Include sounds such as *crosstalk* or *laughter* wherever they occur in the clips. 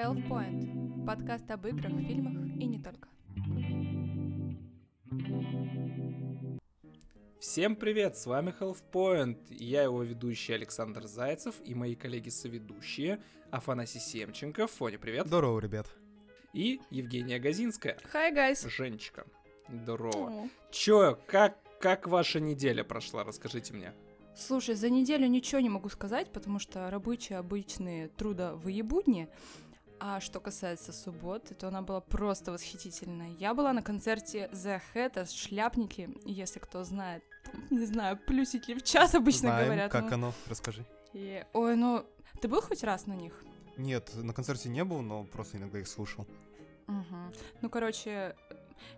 Health Point. Подкаст об играх, фильмах и не только. Всем привет, с вами Health Point. Я его ведущий Александр Зайцев и мои коллеги-соведущие Афанасий Семченко. Фоня, привет. Здорово, ребят. И Евгения Газинская. Hi, guys. Женечка. Здорово. Чё, как, как ваша неделя прошла? Расскажите мне. Слушай, за неделю ничего не могу сказать, потому что рабочие обычные трудовыебудни. А что касается субботы, то она была просто восхитительная. Я была на концерте The Head, шляпники, если кто знает, *laughs* не знаю, плюсики в чат обычно Знаем, говорят. как ну. оно, расскажи. И- Ой, ну, ты был хоть раз на них? Нет, на концерте не был, но просто иногда их слушал. Мгм. Ну, короче,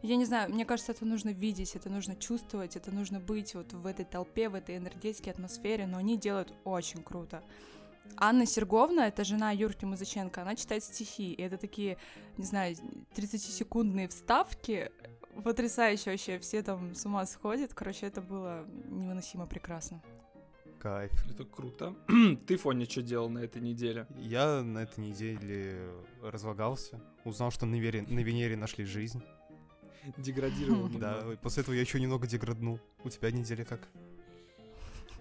я не знаю, мне кажется, это нужно видеть, это нужно чувствовать, это нужно быть вот в этой толпе, в этой энергетике, атмосфере, но они делают очень круто. Анна Серговна, это жена Юрки Музыченко, она читает стихи, и это такие, не знаю, 30-секундные вставки, потрясающе вообще, все там с ума сходят, короче, это было невыносимо прекрасно. Кайф. Это круто. *clears throat* Ты, Фоня, что делал на этой неделе? Я на этой неделе разлагался, узнал, что на, Вере- на Венере нашли жизнь. Деградировал Да, после этого я еще немного деграднул. У тебя неделя как?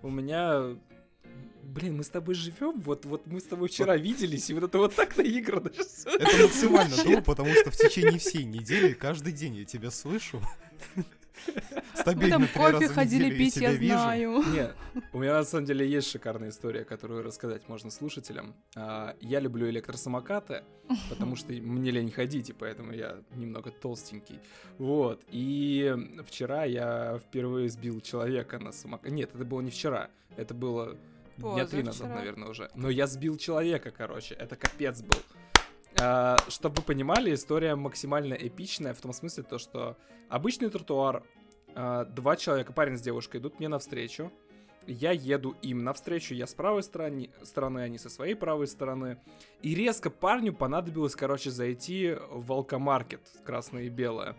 У меня... Блин, мы с тобой живем, вот, вот мы с тобой вчера виделись, и вот это вот так наиграно. *laughs* Это максимально дул, потому что в течение всей недели каждый день я тебя слышу. *laughs* Мы Стабильно там три раза кофе ходили пить, я вижу. знаю. *laughs* Не, у меня на самом деле есть шикарная история, которую рассказать можно слушателям. А, Я люблю электросамокаты, потому что мне лень ходить, и поэтому я немного толстенький. Вот. И вчера я впервые сбил человека на самокате. Нет, это было не вчера. Это было дня три назад, Позавчера. наверное, уже. Но я сбил человека, короче. Это капец был. А, Чтобы вы понимали, история максимально эпичная в том смысле, то, что обычный тротуар, а, два человека, парень с девушкой, идут мне навстречу. Я еду им навстречу, я с правой стороны, стороны, они со своей правой стороны. И резко парню понадобилось, короче, зайти в алкомаркет красное и белое.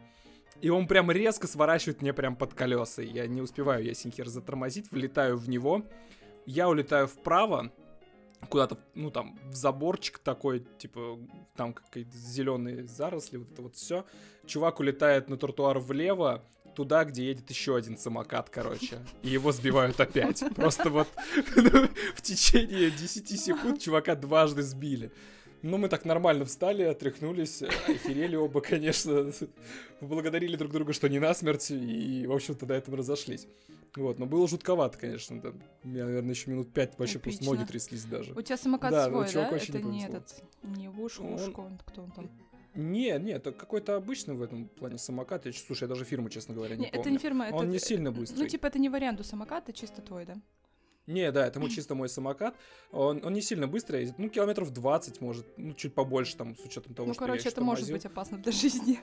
И он прям резко сворачивает мне прям под колеса. Я не успеваю ясен хер затормозить, влетаю в него. Я улетаю вправо, куда-то, ну там, в заборчик такой, типа, там какие-то зеленые заросли, вот это вот все. Чувак улетает на тротуар влево, туда, где едет еще один самокат, короче. И его сбивают опять. Просто вот *laughs* в течение 10 секунд чувака дважды сбили. Ну, мы так нормально встали, отряхнулись, охерели оба, конечно, *laughs* поблагодарили друг друга, что не насмерть, и, в общем-то, на этом разошлись. Вот, но было жутковато, конечно, да. У меня, наверное, еще минут пять вообще просто Эпично. ноги тряслись даже. У тебя самокат Да, ну, свой, да? Это не не этот, не Вуш, Он- Ушко, он кто он там? Не, не, это какой-то обычный в этом плане самокат. Я, слушай, я даже фирму, честно говоря, не, Не, это помню. не фирма, это... Он не э, сильно Ну, быстрый. типа, это не вариант у самоката, чисто твой, да? Не, да, это мой чисто мой самокат. Он, он не сильно быстрый, ездит, ну, километров 20, может, ну, чуть побольше, там, с учетом того, ну, что я короче, ещё это может быть опасно для жизни.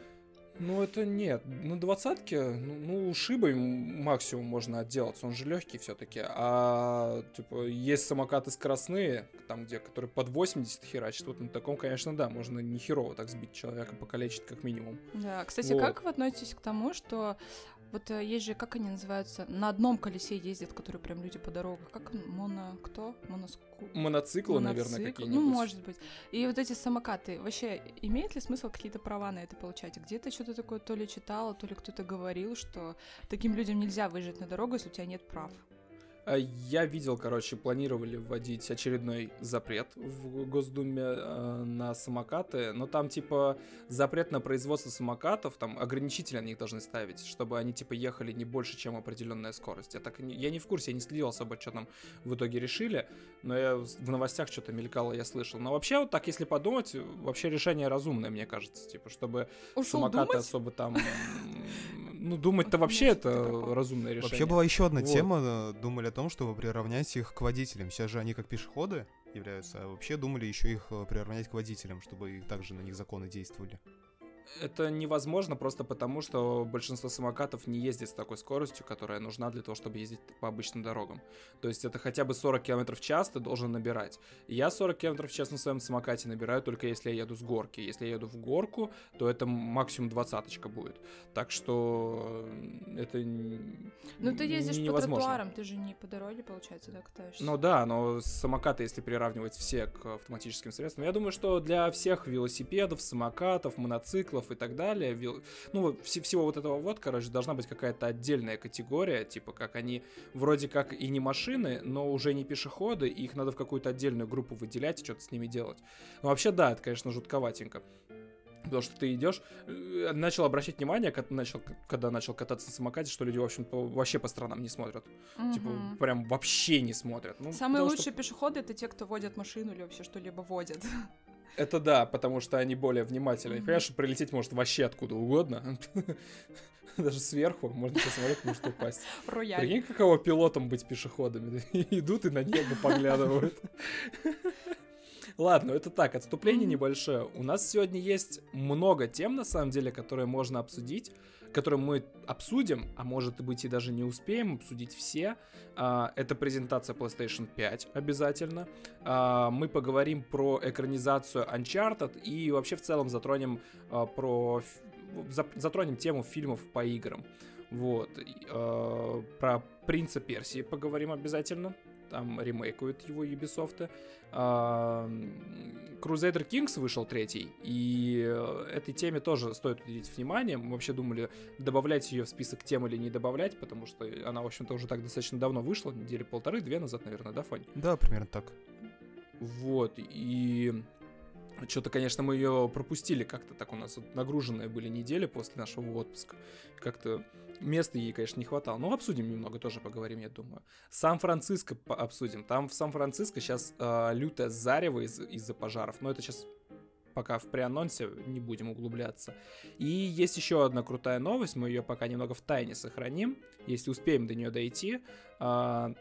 Ну, это нет. Ну, двадцатки, ну, ну, ушибой максимум можно отделаться. Он же легкий все-таки. А, типа, есть самокаты скоростные, там, где, которые под 80 херачат. Вот на таком, конечно, да, можно не херово так сбить человека, покалечить как минимум. Да, кстати, Вот. как вы относитесь к тому, что вот э, есть же, как они называются, на одном колесе ездят, которые прям люди по дорогам. Как он? моно... кто? Моноску... Моноциклы, наверное, Моноцикл? какие-нибудь. Ну, может быть. И вот эти самокаты, вообще, имеет ли смысл какие-то права на это получать? Где-то что-то такое то ли читала, то ли кто-то говорил, что таким людям нельзя выезжать на дорогу, если у тебя нет прав. А Я видел, короче, планировали вводить очередной запрет в Госдуме э, на самокаты, но там, типа, запрет на производство самокатов, там, ограничители на них должны ставить, чтобы они, типа, ехали не больше, чем определенная скорость. Я так, не- я не в курсе, я не следил особо, что там в итоге решили, но я в новостях что-то мелькало, я слышал. Но вообще, вот так, если подумать, вообще решение разумное, мне кажется, типа, чтобы Ушел самокаты думать? особо там... Ну, думать-то вообще это разумное решение. Вообще была еще одна Вот. тема, думали о том, чтобы приравнять их к водителям. Сейчас же они как пешеходы являются, а вообще думали еще их э, приравнять к водителям, чтобы также на них законы действовали. Это невозможно просто потому, что большинство самокатов не ездит с такой скоростью, которая нужна для того, чтобы ездить по обычным дорогам. То есть это хотя бы 40 км в час ты должен набирать. Я 40 км в час на своем самокате набираю только если я еду с горки. Если я еду в горку, то это максимум двадцаточка будет. Так что это Ну ты ездишь невозможно. по тротуарам, ты же не по дороге, получается, да, катаешься? Ну да, но самокаты, если приравнивать все к автоматическим средствам, я думаю, что для всех велосипедов, самокатов, моноциклов и так далее, вел... ну, вс- всего вот этого вот, короче, должна быть какая-то отдельная категория, типа как они вроде как и не машины, но уже не пешеходы, и их надо в какую-то отдельную группу выделять и что-то с ними делать. Ну, вообще, да, это, конечно, жутковатенько. Потому что ты идешь, э, начал обращать внимание, когда начал, когда начал кататься на самокате, что люди, в общем, по, вообще по сторонам не смотрят. Угу. Типа, прям вообще не смотрят. Ну, Самые лучшие что... пешеходы это те, кто водят машину или вообще что-либо водят. *laughs* Это да, потому что они более внимательны. Mm-hmm. Понимаешь, прилететь может вообще откуда угодно. *laughs* Даже сверху можно посмотреть, может упасть. Рояль. Прикинь, каково пилотом быть пешеходами. *laughs* Идут и на небо поглядывают. *laughs* Ладно, это так, отступление небольшое. У нас сегодня есть много тем, на самом деле, которые можно обсудить, которые мы обсудим, а может быть и даже не успеем обсудить все. А, это презентация PlayStation 5 обязательно. А, мы поговорим про экранизацию Uncharted и вообще в целом затронем а, про затронем тему фильмов по играм. Вот. Про Принца Персии поговорим обязательно там ремейкуют его Ubisoft. Crusader Kings вышел третий, и э, этой теме тоже стоит уделить внимание. Мы вообще думали, добавлять ее в список тем или не добавлять, потому что она, в общем-то, уже так достаточно давно вышла, недели полторы-две назад, наверное, да, Фань? Да, примерно так. Вот, и что-то, конечно, мы ее пропустили как-то так у нас вот нагруженные были недели после нашего отпуска. Как-то места ей, конечно, не хватало. Но обсудим немного, тоже поговорим, я думаю. Сан-Франциско обсудим. Там в Сан-Франциско сейчас э, лютое зарево из- из-за пожаров. Но это сейчас пока в преанонсе, не будем углубляться. И есть еще одна крутая новость, мы ее пока немного в тайне сохраним, если успеем до нее дойти. Э,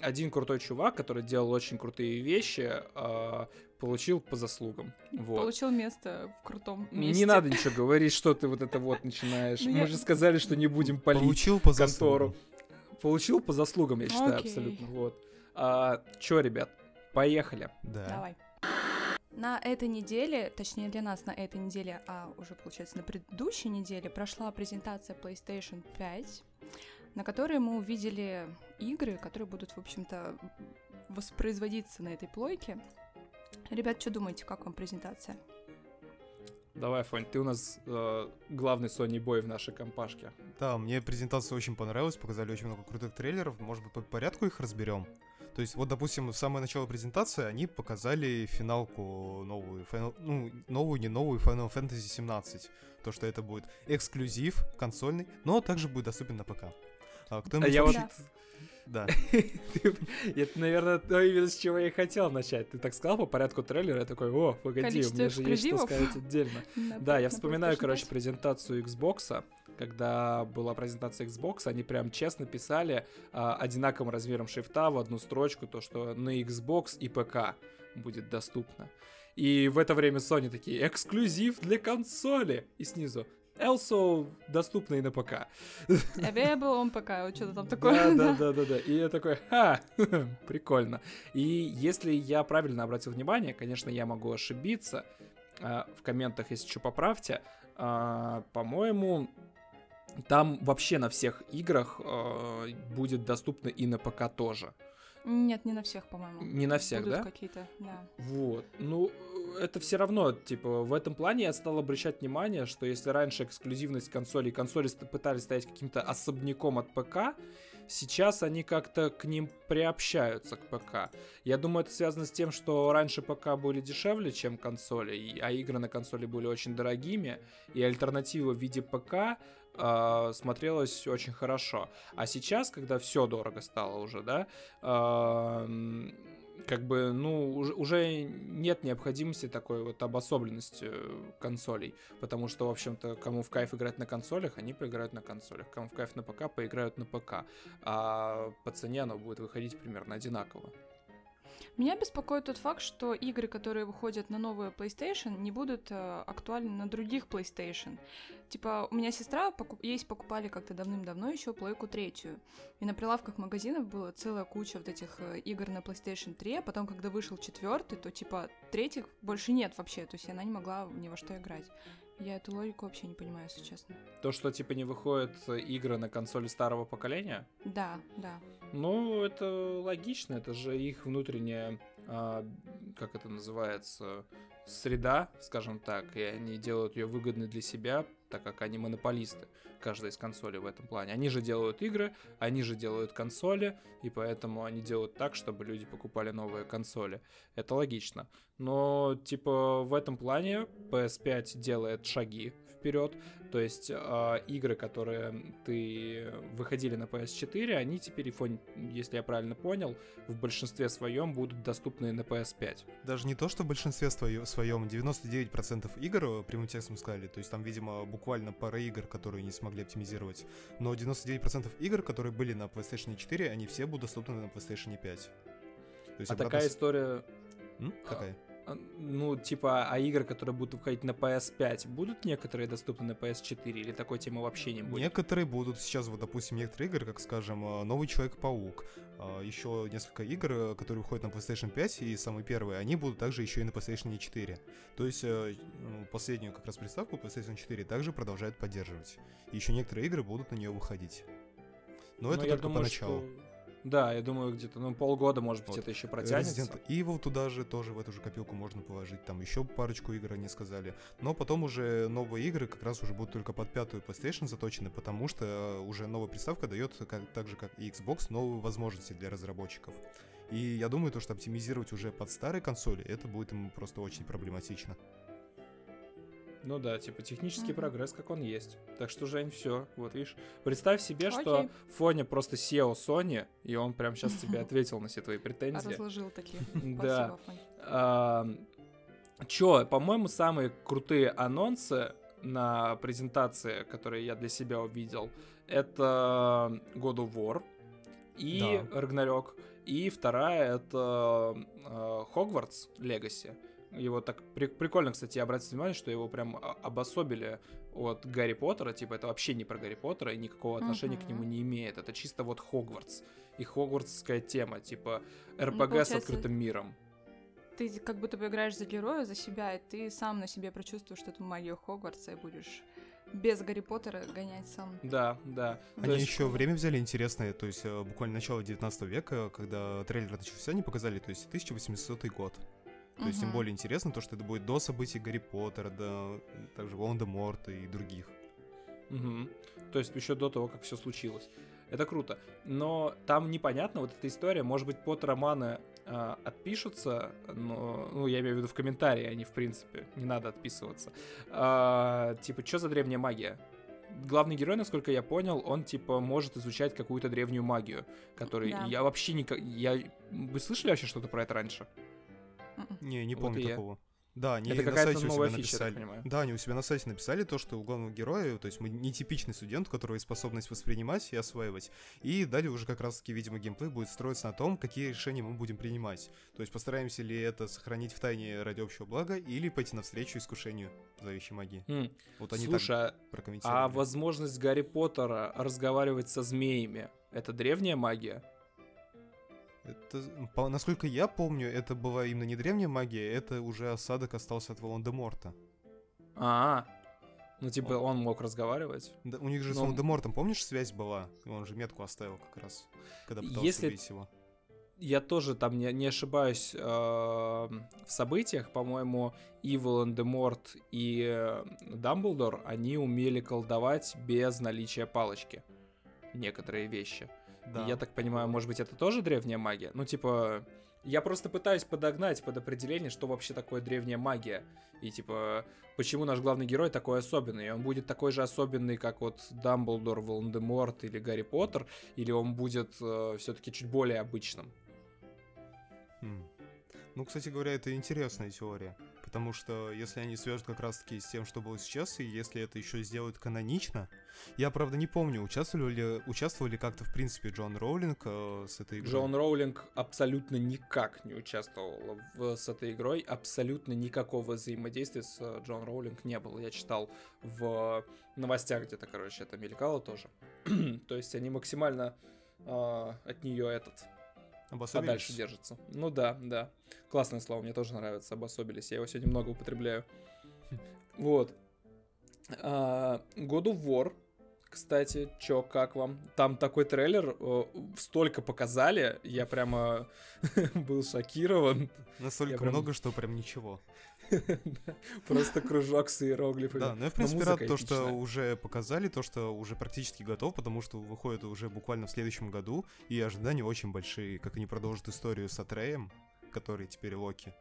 один крутой чувак, который делал очень крутые вещи, э, получил по заслугам. Вот. Получил место в крутом месте. Не надо *laughs* ничего говорить, что ты вот это вот начинаешь. Ну, Мы же сказали, что не будем палить Получил по контору. Получил по заслугам, я считаю, абсолютно. Вот. А, чё, ребят, поехали. Да. Давай. На этой неделе, точнее для нас на этой неделе, а уже получается на предыдущей неделе, прошла презентация PlayStation 5, на которой мы увидели игры, которые будут, в общем-то, воспроизводиться на этой плойке. Ребят, что думаете, как вам презентация? Давай, Фань, ты у нас э, главный Sony бой в нашей компашке. Да, мне презентация очень понравилась, показали очень много крутых трейлеров, может быть, по порядку их разберем. То есть, вот, допустим, в самое начало презентации они показали финалку новую, Final, ну, новую, не новую, Final Fantasy 17. То, что это будет эксклюзив консольный, но также будет доступен на ПК. А, кто а я вот да. *laughs* Это, наверное, то именно с чего я и хотел начать. Ты так сказал по порядку трейлера, я такой, о, погоди, у меня же есть что сказать отдельно. *laughs* Да, я вспоминаю, короче, презентацию Xbox, когда была презентация Xbox, они прям честно писали а, одинаковым размером шрифта в одну строчку, то, что на Xbox и ПК будет доступно. И в это время Sony такие, эксклюзив для консоли. И снизу, also доступный на ПК. Available on ПК, вот что-то там такое. Да, да, да, да, да. И я такой, ха, *laughs* прикольно. И если я правильно обратил внимание, конечно, я могу ошибиться, а, в комментах, если что, поправьте, а, по-моему, там вообще на всех играх а, будет доступно и на ПК тоже. Нет, не на всех, по-моему. Не на всех, Будут да? какие-то, да. Вот. Ну, это все равно, типа, в этом плане я стал обращать внимание, что если раньше эксклюзивность консолей, консоли пытались стоять каким-то особняком от ПК, сейчас они как-то к ним приобщаются к ПК. Я думаю, это связано с тем, что раньше ПК были дешевле, чем консоли, а игры на консоли были очень дорогими, и альтернатива в виде ПК э, смотрелось очень хорошо. А сейчас, когда все дорого стало уже, да, э, как бы, ну, уже, уже нет необходимости такой вот обособленности консолей, потому что, в общем-то, кому в кайф играть на консолях, они поиграют на консолях, кому в кайф на ПК, поиграют на ПК, а по цене оно будет выходить примерно одинаково. Меня беспокоит тот факт, что игры, которые выходят на новую PlayStation, не будут э, актуальны на других PlayStation. Типа, у меня сестра покуп... есть покупали как-то давным-давно еще плойку третью. И на прилавках магазинов была целая куча вот этих э, игр на PlayStation 3, а потом, когда вышел четвертый, то типа третьих больше нет вообще, то есть она не могла ни во что играть. Я эту логику вообще не понимаю, если честно. То, что типа не выходят игры на консоли старого поколения? Да, да. Ну, это логично, это же их внутренняя, а, как это называется, среда, скажем так, и они делают ее выгодной для себя, так как они монополисты, каждая из консолей в этом плане. Они же делают игры, они же делают консоли, и поэтому они делают так, чтобы люди покупали новые консоли. Это логично. Но, типа, в этом плане PS5 делает шаги вперед. То есть э, игры, которые ты выходили на PS4, они теперь, если я правильно понял, в большинстве своем будут доступны на PS5. Даже не то, что в большинстве своем, 99% игр прямым текстом сказали. То есть там, видимо, буквально пара игр, которые не смогли оптимизировать. Но 99% игр, которые были на PlayStation 4, они все будут доступны на PlayStation 5. То есть, а такая история... М? Какая? А, ну, типа, а игры, которые будут выходить на PS5, будут некоторые доступны на PS4 или такой темы вообще не будет? Некоторые будут. Сейчас вот, допустим, некоторые игры, как, скажем, э, Новый Человек-паук, э, еще несколько игр, э, которые выходят на PlayStation 5 и самые первые, они будут также еще и на PlayStation 4. То есть ну, последнюю как раз приставку PlayStation 4 также продолжает поддерживать. И еще некоторые игры будут на нее выходить. Но, Но это только думаю, поначалу. Что да, я думаю, где-то ну, полгода, может быть, вот. это еще протянется. Resident Evil туда же тоже в эту же копилку можно положить. Там еще парочку игр они сказали. Но потом уже новые игры как раз уже будут только под пятую PlayStation заточены, потому что э, уже новая приставка дает, как, так же как и Xbox, новые возможности для разработчиков. И я думаю, то, что оптимизировать уже под старые консоли, это будет ему просто очень проблематично. Ну да, типа технический mm-hmm. прогресс, как он есть. Так что, Жень, все. Вот видишь. Представь себе, okay. что в фоне просто SEO Sony, и он прям сейчас *laughs* тебе ответил на все твои претензии. Разложил такие. *laughs* Да. Чё, по-моему, самые крутые анонсы на презентации, которые я для себя увидел, это God of War и да. Ragnarok. И вторая это Хогвартс uh, Legacy. Его так при, прикольно, кстати, обратить внимание, что его прям обособили от Гарри Поттера. Типа, это вообще не про Гарри Поттера и никакого отношения uh-huh. к нему не имеет. Это чисто вот Хогвартс. И хогвартская тема, типа РПГ ну, с открытым миром. Ты как будто бы играешь за героя, за себя, и ты сам на себе прочувствуешь эту магию Хогвартса и будешь без Гарри Поттера гонять сам. Да, да. Они есть... еще время взяли интересное, то есть э, буквально начало 19 века, когда трейлер начался, они показали, то есть 1800 год. То угу. есть тем более интересно то, что это будет до событий Гарри Поттера, до также Волан-де-Морта и других. Угу. То есть еще до того, как все случилось. Это круто. Но там непонятно, вот эта история, может быть, под романы э, отпишутся, но, ну, я имею в виду в комментарии, они, в принципе, не надо отписываться. Э, типа, что за древняя магия? главный герой, насколько я понял, он типа может изучать какую-то древнюю магию, которую да. я вообще никак, я вы слышали вообще что-то про это раньше? Не, не помню вот такого. Да, они это на сайте у себя фича, написали. Да, они у себя на сайте написали то, что у главного героя, то есть мы нетипичный студент, у которого есть способность воспринимать и осваивать. И далее уже как раз-таки, видимо, геймплей будет строиться на том, какие решения мы будем принимать. То есть постараемся ли это сохранить в тайне ради общего блага или пойти навстречу искушению зловещей магии. Mm. Вот они Слушай, так а прокомментировали. а возможность Гарри Поттера разговаривать со змеями, это древняя магия? Это, по, насколько я помню, это была именно не древняя магия, это уже осадок остался от Волан-де-Морта. А, -а, ну типа он, он мог разговаривать. Да, у них же Но... с Волан-де-Мортом, помнишь, связь была? Он же метку оставил как раз, когда пытался Если... убить его. Я тоже там не, не ошибаюсь э, в событиях, по-моему, и Волан-де-Морт, и э, Дамблдор, они умели колдовать без наличия палочки. Некоторые вещи. Да. я так понимаю, может быть, это тоже древняя магия? Ну, типа, я просто пытаюсь подогнать под определение, что вообще такое древняя магия. И, типа, почему наш главный герой такой особенный. Он будет такой же особенный, как вот Дамблдор, Волан-де-Морт или Гарри Поттер, или он будет э, все-таки чуть более обычным? Хм. Ну, кстати говоря, это интересная теория. Потому что если они свяжут как раз-таки с тем, что было сейчас, и если это еще сделают канонично, я, правда, не помню, участвовали ли, участвовали как-то, в принципе, Джон Роулинг э, с этой игрой. Джон Роулинг абсолютно никак не участвовал в, с этой игрой, абсолютно никакого взаимодействия с э, Джон Роулинг не было. Я читал в новостях где-то, короче, это мелькало тоже. *clears throat* То есть они максимально э, от нее этот Обособились. подальше держатся. Ну да, да. Классное слово, мне тоже нравится, обособились. Я его сегодня много употребляю. *laughs* Вот. А, God of War, кстати, чё, как вам? Там такой трейлер, э, столько показали, я прямо *laughs* был шокирован. Настолько прям- много, что прям ничего. *laughs* Просто кружок с иероглифами. Да, ну я, в принципе, рад то, что уже показали, то, что уже практически готов, потому что выходит уже буквально в следующем году, и ожидания очень большие, как они продолжат историю с Атреем, который теперь Локи.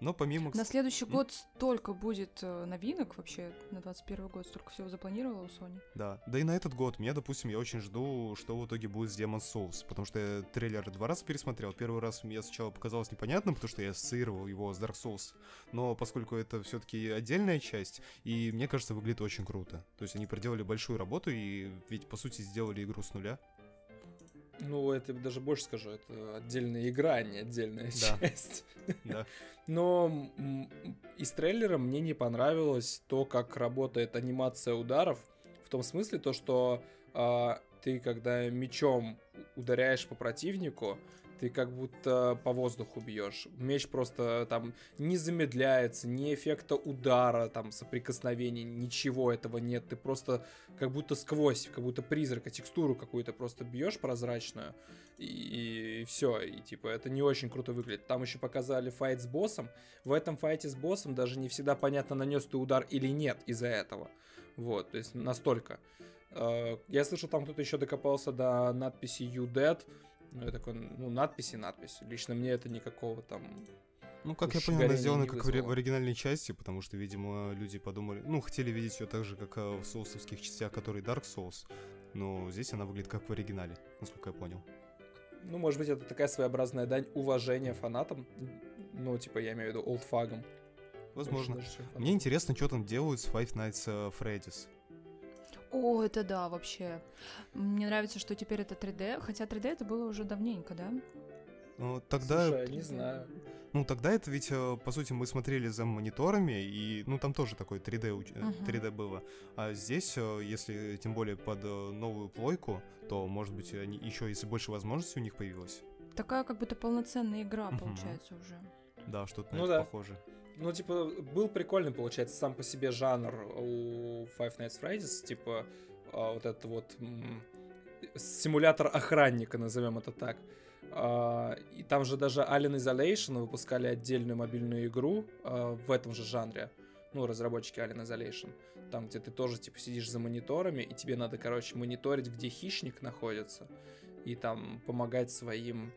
Но помимо... На следующий год столько будет э, новинок вообще, на 21 год столько всего запланировала у Sony. Да, да и на этот год мне, допустим, я очень жду, что в итоге будет с Demon's Souls, потому что я трейлер два раза пересмотрел. Первый раз мне сначала показалось непонятным, потому что я ассоциировал его с Dark Souls, но поскольку это все-таки отдельная часть, и мне кажется, выглядит очень круто. То есть они проделали большую работу и ведь по сути сделали игру с нуля. Ну, это даже больше скажу, это отдельная игра, а не отдельная Да. часть. Да. *laughs* Но из трейлера мне не понравилось то, как работает анимация ударов. В том смысле, то, что а, ты, когда мечом ударяешь по противнику, ты как будто по воздуху бьешь. Меч просто там не замедляется, ни эффекта удара, там, соприкосновений, ничего этого нет. Ты просто как будто сквозь, как будто призрака, текстуру какую-то просто бьешь прозрачную, и, все, и типа это не очень круто выглядит. Там еще показали файт с боссом. В этом файте с боссом даже не всегда понятно, нанес ты удар или нет из-за этого. Вот, то есть настолько. Э, Я слышал, там кто-то еще докопался до надписи You Dead. Ну, я такой, ну, надпись и надпись. Лично мне это никакого там... Ну, как я понял, она сделана как вызвало. в оригинальной части, потому что, видимо, люди подумали, ну, хотели видеть ее так же, как э, в соусовских частях, которые Dark Souls, но здесь она выглядит как в оригинале, насколько я понял. Ну, может быть, это такая своеобразная дань уважения фанатам. Ну, типа, я имею в виду олдфагам. Возможно. Мне интересно, что там делают с Five Nights э, Freddy's. О, это да, вообще. Мне нравится, что теперь это 3D, хотя 3D это было уже давненько, да? Ну, тогда, Слушай, я не знаю. ну, тогда это ведь, э, по сути, мы смотрели за мониторами, и, ну, там тоже такое 3D, уч- э, Мгм. 3D было. А здесь, э, если тем более под новую плойку, то, может быть, они еще, если больше возможностей у них появилось. Такая как будто полноценная игра получается уже. Да, что-то на Ну это да. похоже. Ну, типа, был прикольный, получается, сам по себе жанр у Five Nights at Freddy's, типа, а, вот этот вот симулятор охранника, назовем это так. А, и там же даже Alien Isolation выпускали отдельную мобильную игру а, в этом же жанре. Ну, разработчики Alien Isolation. Там, где ты тоже, типа, сидишь за мониторами, и тебе надо, короче, мониторить, где хищник находится, и там помогать своим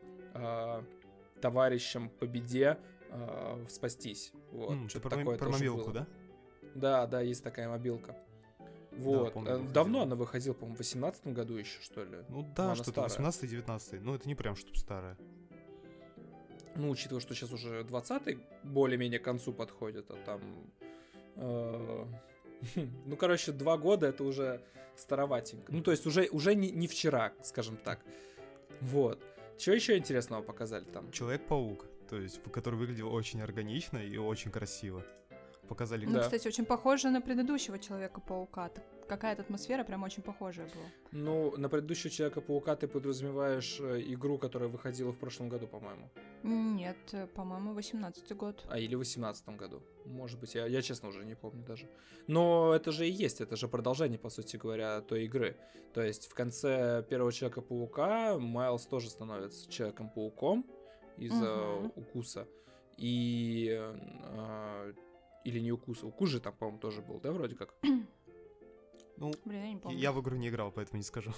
товарищам по беде а, спастись. Вот, ты что-то такое про мобилку, было. да? Да, да, есть такая мобилка. Вот. помню, Э. Давно она выходила, по-моему, в 18 году еще, что ли. Ну Ну, да, что-то старая. 18-19. Ну, это не прям что-то старое. Ну, учитывая, что сейчас уже 20-й более-менее к концу подходит, а там... э, *laughs* Ну, короче, два года это уже староватенько. Ну, то есть уже, уже не, не вчера, скажем так. Вот. Чего еще интересного показали там? Человек-паук, то есть, который выглядел очень органично и очень красиво. Показали, Ну, Да. кстати, очень похоже на предыдущего Человека-паука. Какая-то атмосфера прям очень похожая была. Ну, на предыдущего Человека-паука ты подразумеваешь э, игру, которая выходила в прошлом году, по-моему. Нет, э, по-моему, 18-й год. А, или в 18 году. Может быть, я, я честно уже не помню даже. Но это же и есть, это же продолжение, по сути говоря, той игры. То есть в конце первого Человека-паука Майлз тоже становится Человеком-пауком из-за Мгм. укуса. И... э, или не укуса, укус же там, по-моему, тоже был, да, вроде как? *clears throat* ну, Блин, я не помню. я в игру не играл, поэтому не скажу.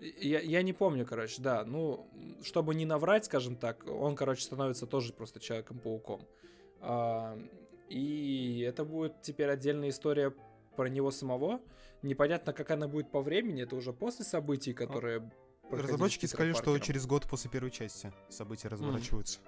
Я, я не помню, короче, да. Ну, чтобы не наврать, скажем так, он, короче, становится тоже просто Человеком-пауком. А, и это будет теперь отдельная история про него самого. Непонятно, как она будет по времени, это уже после событий, которые... проходили с Разработчики сказали, что через год после первой части события разворачиваются.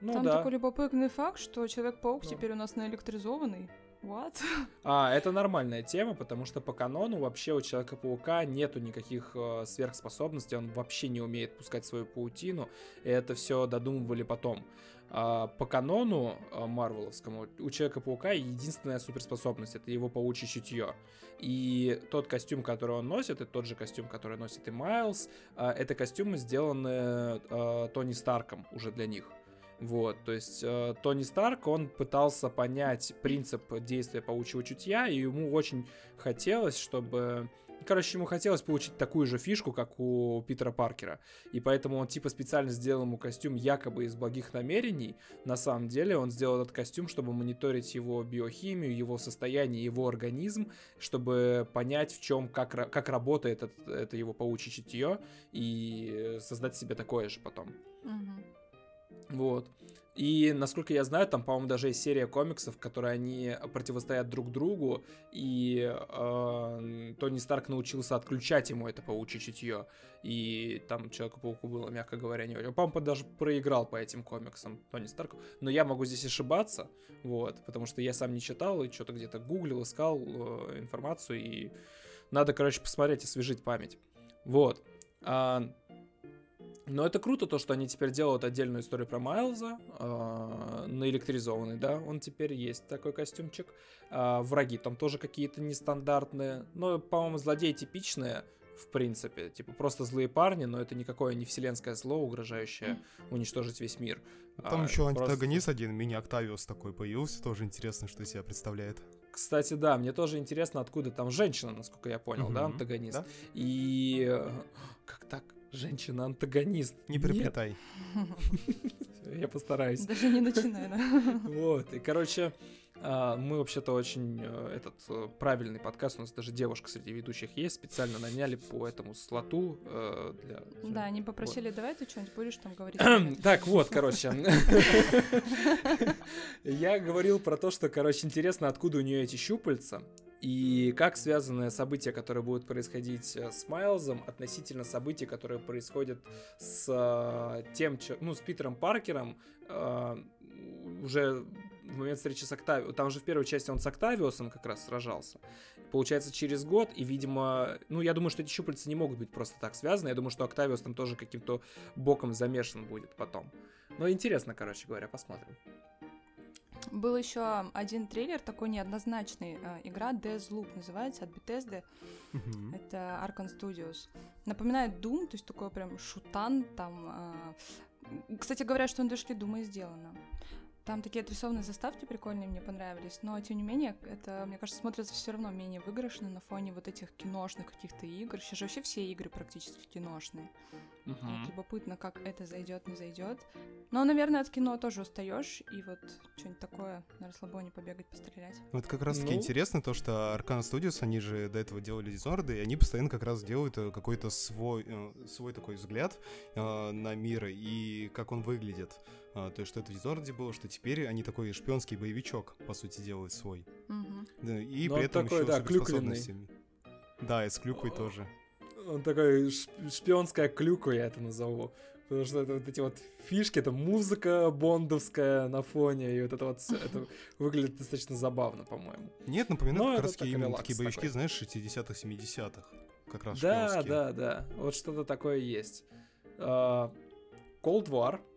Ну Там да. такой любопытный факт, что Человек-паук Да. теперь у нас наэлектризованный. What? *laughs* А, это нормальная тема, потому что по канону вообще у Человека-паука нету никаких э, сверхспособностей, он вообще не умеет пускать свою паутину, и это все додумывали потом. А, по канону э, марвеловскому у Человека-паука единственная суперспособность — это его паучье чутье. И тот костюм, который он носит, это тот же костюм, который носит и Майлз, а, это костюмы, сделанные э, Тони Старком уже для них. Вот, то есть э, Тони Старк, он пытался понять принцип действия паучьего чутья, и ему очень хотелось, чтобы... Короче, ему хотелось получить такую же фишку, как у Питера Паркера. И поэтому он типа специально сделал ему костюм якобы из благих намерений. На самом деле он сделал этот костюм, чтобы мониторить его биохимию, его состояние, его организм, чтобы понять, в чем, как, как работает это, это его паучье чутье, и создать себе такое же потом. Мгм. Вот. И, насколько я знаю, там, по-моему, даже есть серия комиксов, в которой они противостоят друг другу, и э, Тони Старк научился отключать ему это паучье чутье. И там Человеку-пауку было, мягко говоря, не очень. По-моему, даже проиграл по этим комиксам Тони Старку. Но я могу здесь ошибаться, вот, потому что я сам не читал, и что-то где-то гуглил, искал э, информацию, и надо, короче, посмотреть, освежить память. Вот. А, но это круто, то, что они теперь делают отдельную историю про Майлза, э, наэлектризованный, да, он теперь есть такой костюмчик. А, враги там тоже какие-то нестандартные, но, по-моему, злодеи типичные, в принципе, типа просто злые парни, но это никакое не вселенское зло, угрожающее уничтожить весь мир. Там А, еще просто- антагонист один, мини-Октавиус такой появился, тоже интересно, что из себя представляет. Кстати, да, мне тоже интересно, откуда там женщина, насколько я понял, да, Мгм, антагонист. да. И э, как так? Женщина-антагонист. Не Нет. приплетай. Я постараюсь. Даже не начинай, да? Вот, и, короче, а, мы вообще-то очень э, этот э, правильный подкаст, у нас даже девушка среди ведущих есть, специально наняли по этому слоту э, для... Да, они попросили, давай ты что-нибудь будешь там говорить. *clears throat* Так, вот, короче. *laughs* Я говорил про то, что, короче, интересно, откуда у нее эти щупальца. И как связаны события, которые будут происходить э, с Майлзом, относительно событий, которые происходят с э, тем, ну, с Питером Паркером, э, уже в момент встречи с Октавиусом. Там же в первой части он с Октавиусом как раз сражался. Получается, через год, и, видимо, ну, я думаю, что эти щупальца не могут быть просто так связаны. Я думаю, что Октавиус там тоже каким-то боком замешан будет потом. Но интересно, короче говоря, посмотрим. Был еще один трейлер, такой неоднозначный. э, Игра Deathloop называется, от Bethesda. Мгм. Это Arkane Studios. Напоминает Doom, то есть такой прям шутан там. а, Кстати, говорят, что на дошли Дума и сделано. Там такие отрисованные заставки прикольные, мне понравились, но тем не менее, это, мне кажется, смотрится все равно менее выигрышно на фоне вот этих киношных каких-то игр. Сейчас же вообще все игры практически киношные. Вот любопытно, как это зайдет, не зайдет. Но, наверное, от кино тоже устаешь, и вот что-нибудь такое на расслабоне побегать, пострелять. Это как раз таки Ну. интересно, то, что Arcane Studios, они же до этого делали Dishonored, и они постоянно как раз делают э, какой-то свой, э, свой такой взгляд э, на мир и как он выглядит. А, то есть, что это в Dishonored было, что теперь они такой шпионский боевичок, по сути, делают свой. Мгм. Да, и Ну, при этом такой, еще да, суперспособностями. Да, и с клюквой тоже. Он такой шп- шпионская клюка, я это назову. Потому что это вот эти вот фишки, это музыка бондовская на фоне, и вот это вот всё, это *laughs* выглядит достаточно забавно, по-моему. Нет, напоминает Но как раз именно такие боевички, такой. знаешь, 60-х, 70-х. Как раз Да, шпионские. да, да, вот что-то такое есть. А, Cold War а,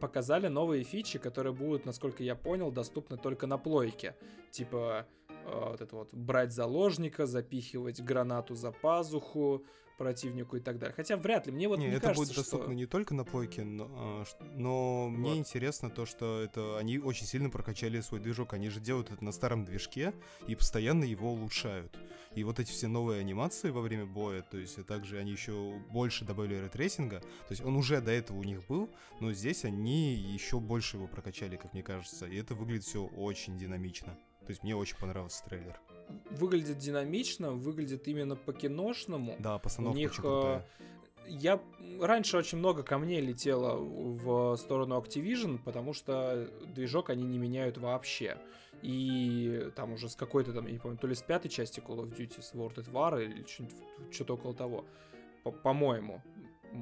показали новые фичи, которые будут, насколько я понял, доступны только на плойке. Типа а, вот это вот брать заложника, запихивать гранату за пазуху противнику и так далее. Хотя вряд ли, мне вот не, не, это кажется, будет доступно что... не только на плойке, но, а, но мне Вот. интересно то, что это они очень сильно прокачали свой движок. Они же делают это на старом движке и постоянно его улучшают. И вот эти все новые анимации во время боя, то есть также они еще больше добавили рейтрейсинга. То есть он уже до этого у них был, но здесь они еще больше его прокачали, как мне кажется. И это выглядит все очень динамично. То есть мне очень понравился трейлер. Выглядит динамично, выглядит именно по-киношному. Да, постановка У них, крутая. э, Я раньше очень много камней летело в сторону Activision, потому что движок они не меняют вообще. И там уже с какой-то там, я не помню, то ли с пятой части Call of Duty, с World at War или что-то около того. По- По-моему.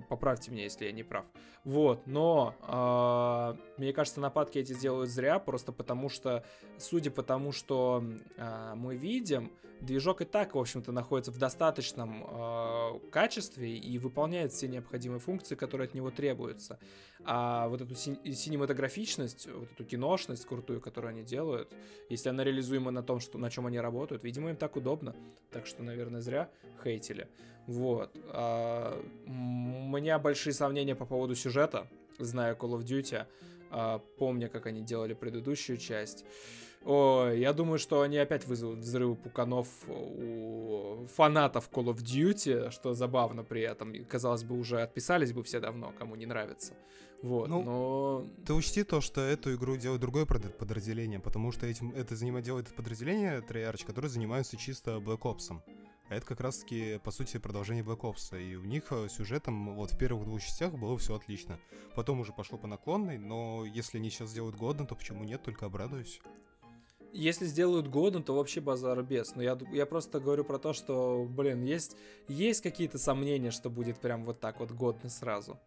Поправьте меня, если я не прав. Вот, но э, мне кажется, нападки эти делают зря, просто потому что, судя по тому, что э, мы видим, движок и так, в общем-то, находится в достаточном э, качестве и выполняет все необходимые функции, которые от него требуются. А вот эту син- синематографичность, вот эту киношность крутую, которую они делают, если она реализуема на том, что, на чем они работают, видимо, им так удобно. Так что, наверное, зря хейтили. Вот. А, у меня большие сомнения по поводу сюжета, зная Call of Duty, а, помня, как они делали предыдущую часть. Ой, я думаю, что они опять вызовут взрывы пуканов у фанатов Call of Duty, что забавно при этом. Казалось бы, уже отписались бы все давно, кому не нравится. Вот, Ну, но... Ты учти то, что эту игру делает другое подразделение, потому что этим это занимает делает подразделение Treyarch, которые занимаются чисто Black Ops. А это как раз-таки, по сути, продолжение Black Ops. И у них э, сюжетом вот в первых двух частях было все отлично. Потом уже пошло по наклонной, но если они сейчас сделают годно, то почему нет, только обрадуюсь. Если сделают годно, то вообще базар без. Но я, я просто говорю про то, что, блин, есть, есть какие-то сомнения, что будет прям вот так вот годно сразу.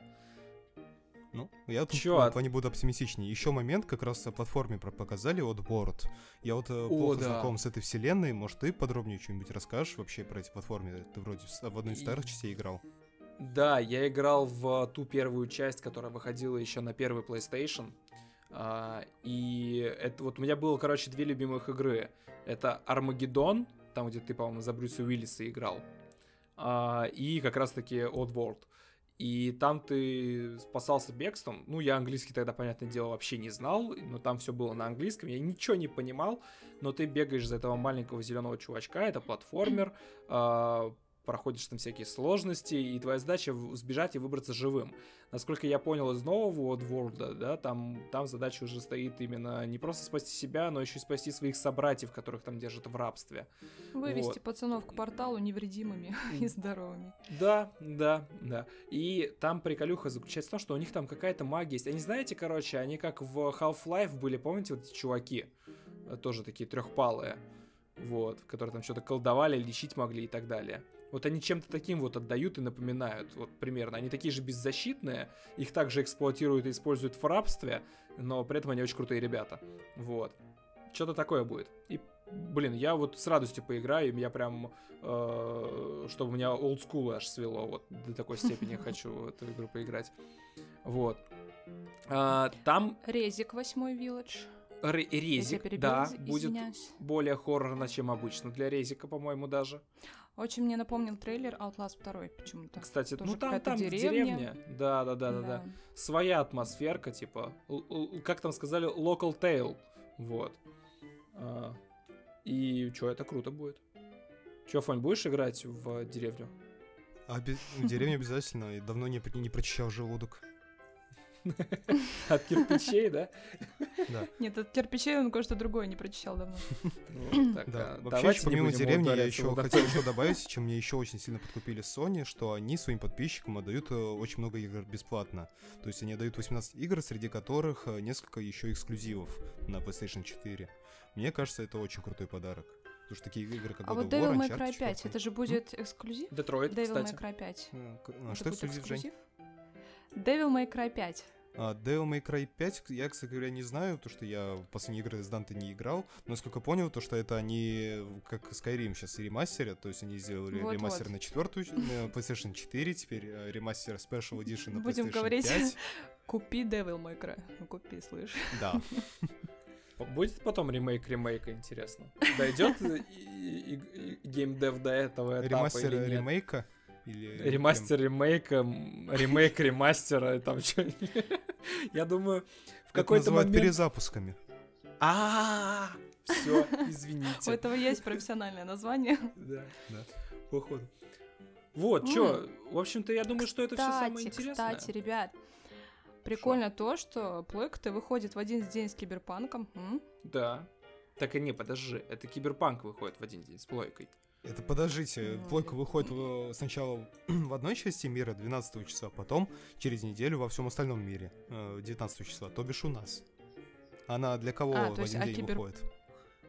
Ну, я тут Чё, в этом плане буду оптимистичнее. Еще момент как раз о платформе показали от World. Я вот э, О, плохо да. знаком с этой вселенной. Может, ты подробнее что-нибудь расскажешь вообще про эти платформы? Ты вроде в одной из И- старых частей играл. Да, я играл в ту первую часть, которая выходила еще на первый PlayStation. А, и это вот у меня было, короче, две любимых игры. Это Армагеддон, там, где ты, по-моему, за Брюса Уиллиса играл. А, и как раз-таки Oddworld. И там ты спасался бегством. Ну, я английский тогда, понятное дело, вообще не знал, но там все было на английском. Я ничего не понимал, но ты бегаешь за этого маленького зеленого чувачка, это платформер, а, проходишь там всякие сложности, и твоя задача сбежать и выбраться живым. Насколько я понял из нового Oddworld, да, там, там задача уже стоит именно не просто спасти себя, но еще и спасти своих собратьев, которых там держат в рабстве. Вывести Вот. пацанов к порталу невредимыми *laughs* и здоровыми. Да, да, да. И там приколюха заключается в том, что у них там какая-то магия есть. Они, знаете, короче, они как в Half-Life были, помните, вот эти чуваки? Э, Тоже такие трехпалые. Вот, которые там что-то колдовали, лечить могли и так далее. Вот они чем-то таким вот отдают и напоминают, вот примерно. Они такие же беззащитные, их также эксплуатируют и используют в рабстве, но при этом они очень крутые ребята. Вот. Что-то такое будет. И, блин, я вот с радостью поиграю, я прям, э, чтобы у меня олдскул аж свело, вот до такой степени *laughs* хочу в эту игру поиграть. Вот. А, там Резик, восьмой вилледж. резик, да, будет более хоррорно, чем обычно для резика, по-моему, даже. Очень мне напомнил трейлер Outlast 2 почему-то. Кстати, Тоже ну там, там деревня. деревня. Да, да, да, да, да. Своя атмосферка, типа, как там сказали, local tale. Вот. А, и что, это круто будет. Че, Фань, будешь играть в деревню? А бе- в деревне обязательно. И давно не, не прочищал желудок. *laughs* От кирпичей, да? Нет, от кирпичей он кое-что другое не прочищал давно. Ну, а, вообще, помимо деревни, я еще хотел еще *laughs* добавить, чем мне еще очень сильно подкупили Sony, что они своим подписчикам отдают э, очень много игр бесплатно. То есть они отдают 18 игр, среди которых э, несколько еще эксклюзивов на PlayStation 4. Мне кажется, это очень крутой подарок. Потому что такие игры, как А God вот Devil May Cry 5, четвёртый. это же будет эксклюзив? Детройт, Devil кстати. May Cry 5. Э, к- а Это что будет эксклюзив, Жень? эксклюзив? Devil May Cry 5. А, Devil May Cry 5, я, кстати говоря, не знаю, потому что я в последние игры с Данте не играл, но насколько понял, то что это они, как Skyrim сейчас ремастерят, то есть они сделали Вот-вот. ремастер на четвертую, на PlayStation 4, теперь э, ремастер Special Edition на Будем PlayStation говорить. 5. *laughs* Купи Devil May Cry. Ну, купи, слышь. Да. Будет потом ремейк ремейка, интересно. Дойдет геймдев до этого этапа Ремастер или нет? ремейка? Или Ремастер ремейка, ремейк ремастера, там что *laughs* Я думаю, в Это какой-то называют момент... перезапусками. А, все, У извините. этого есть профессиональное название. Да, Да. походу. Вот, что, в общем-то, я думаю, что это все самое интересное. кстати, ребят, прикольно то, что Плойка-то выходит в один день с Киберпанком. Да. Так и не, подожди, это Киберпанк выходит в один день с плойкой. Это подождите, Ну, плойка выходит сначала *clears throat* в одной части мира 12 числа, потом через неделю во всем остальном мире э, 19 числа, то бишь у нас. Она для кого А, в то есть, один а день кибер- выходит?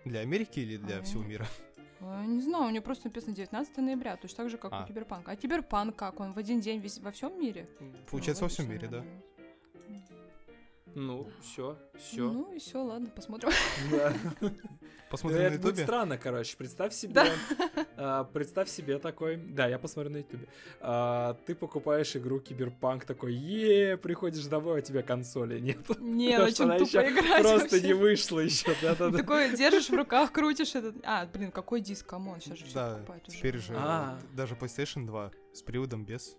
Для Америки или для А. всего мира? А, Не знаю, у него просто написано 19 ноября, точно так же, как А. у Киберпанка. А Киберпанк как? Он в один день весь, во всем мире? Получается, Ну, во всем мире, да. Ну, все, все. Ну и все, ладно, посмотрим. Да. *laughs* Посмотрим на Это будет ютубе. странно, короче. Представь себе, Да. а, представь себе такой, да, я посмотрю на ютубе. А, ты покупаешь игру Киберпанк такой, е, приходишь домой, а у тебя консоли нет. Не, ну она тупо играть Просто вообще? не вышла еще, да-да-да. Такое держишь в руках, крутишь этот... А, блин, какой диск, come on, сейчас же все Да, покупают уже. теперь же А. даже PlayStation 2 с приводом без.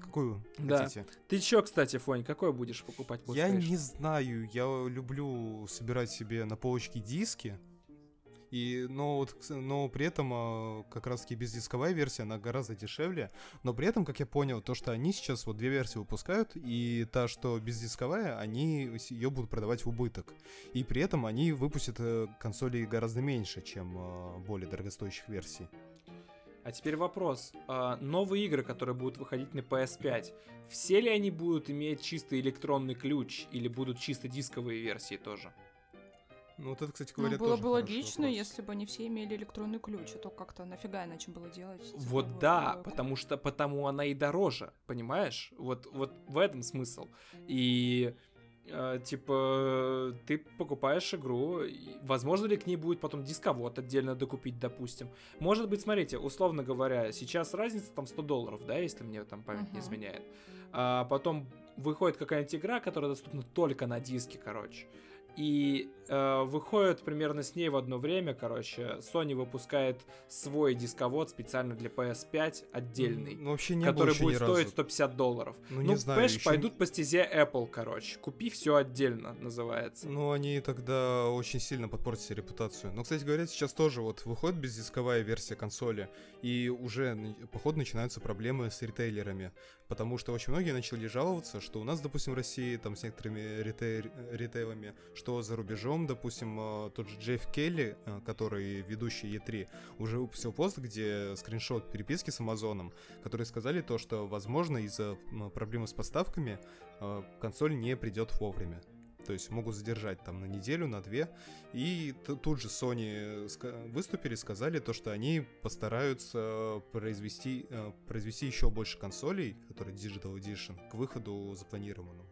Какую Да. хотите? Ты чё, кстати, Фонь, какой будешь покупать Я не знаю, я люблю собирать себе на полочке диски. И, но, вот, но при этом а, как раз-таки бездисковая версия, она гораздо дешевле. Но при этом, как я понял, то, что они сейчас вот две версии выпускают, и та, что бездисковая, они ее будут продавать в убыток. И при этом они выпустят э, консолей гораздо меньше, чем а, более дорогостоящих версий. А теперь вопрос. А, новые игры, которые будут выходить на PS5, все ли они будут иметь чисто электронный ключ или будут чисто дисковые версии тоже? Ну, вот это, кстати Ну, говоря, было тоже бы логично, вопрос. если бы они все имели электронный ключ, а то как-то нафига иначе было делать. Вот да, коробку. потому что потому она и дороже, понимаешь? Вот, вот в этом смысл. И типа ты покупаешь игру, возможно ли к ней будет потом дисковод отдельно докупить, допустим. Может быть, смотрите, условно говоря, сейчас разница там 100 долларов, да, если мне там память не Мгм. изменяет. А потом выходит какая-нибудь игра, которая доступна только на диске, короче. И э, выходит примерно с ней в одно время, короче, Sony выпускает свой дисковод специально для PS5 отдельный, Ну, вообще не который еще будет стоить разу. 150 долларов. Ну, Ну, не знаю, ещё- пойдут по стезе Apple, короче. Купи все отдельно, называется. Ну, они тогда очень сильно подпортят себе репутацию. Но, кстати говоря, сейчас тоже вот выходит бездисковая версия консоли, и уже, походу, начинаются проблемы с ритейлерами. Потому что очень многие начали жаловаться, что у нас, допустим, в России, там, с некоторыми ритей- ритейлами, что за рубежом, допустим, э, тот же Джефф Келли, э, который ведущий E3, уже выпустил пост, где скриншот переписки с Амазоном, которые сказали то, что, возможно, из-за проблемы с поставками э, консоль не придет вовремя. То есть могут задержать там на неделю, на две. И тут же Sony ска- выступили, сказали то, что они постараются произвести, э, произвести еще больше консолей, которые Digital Edition, к выходу запланированному.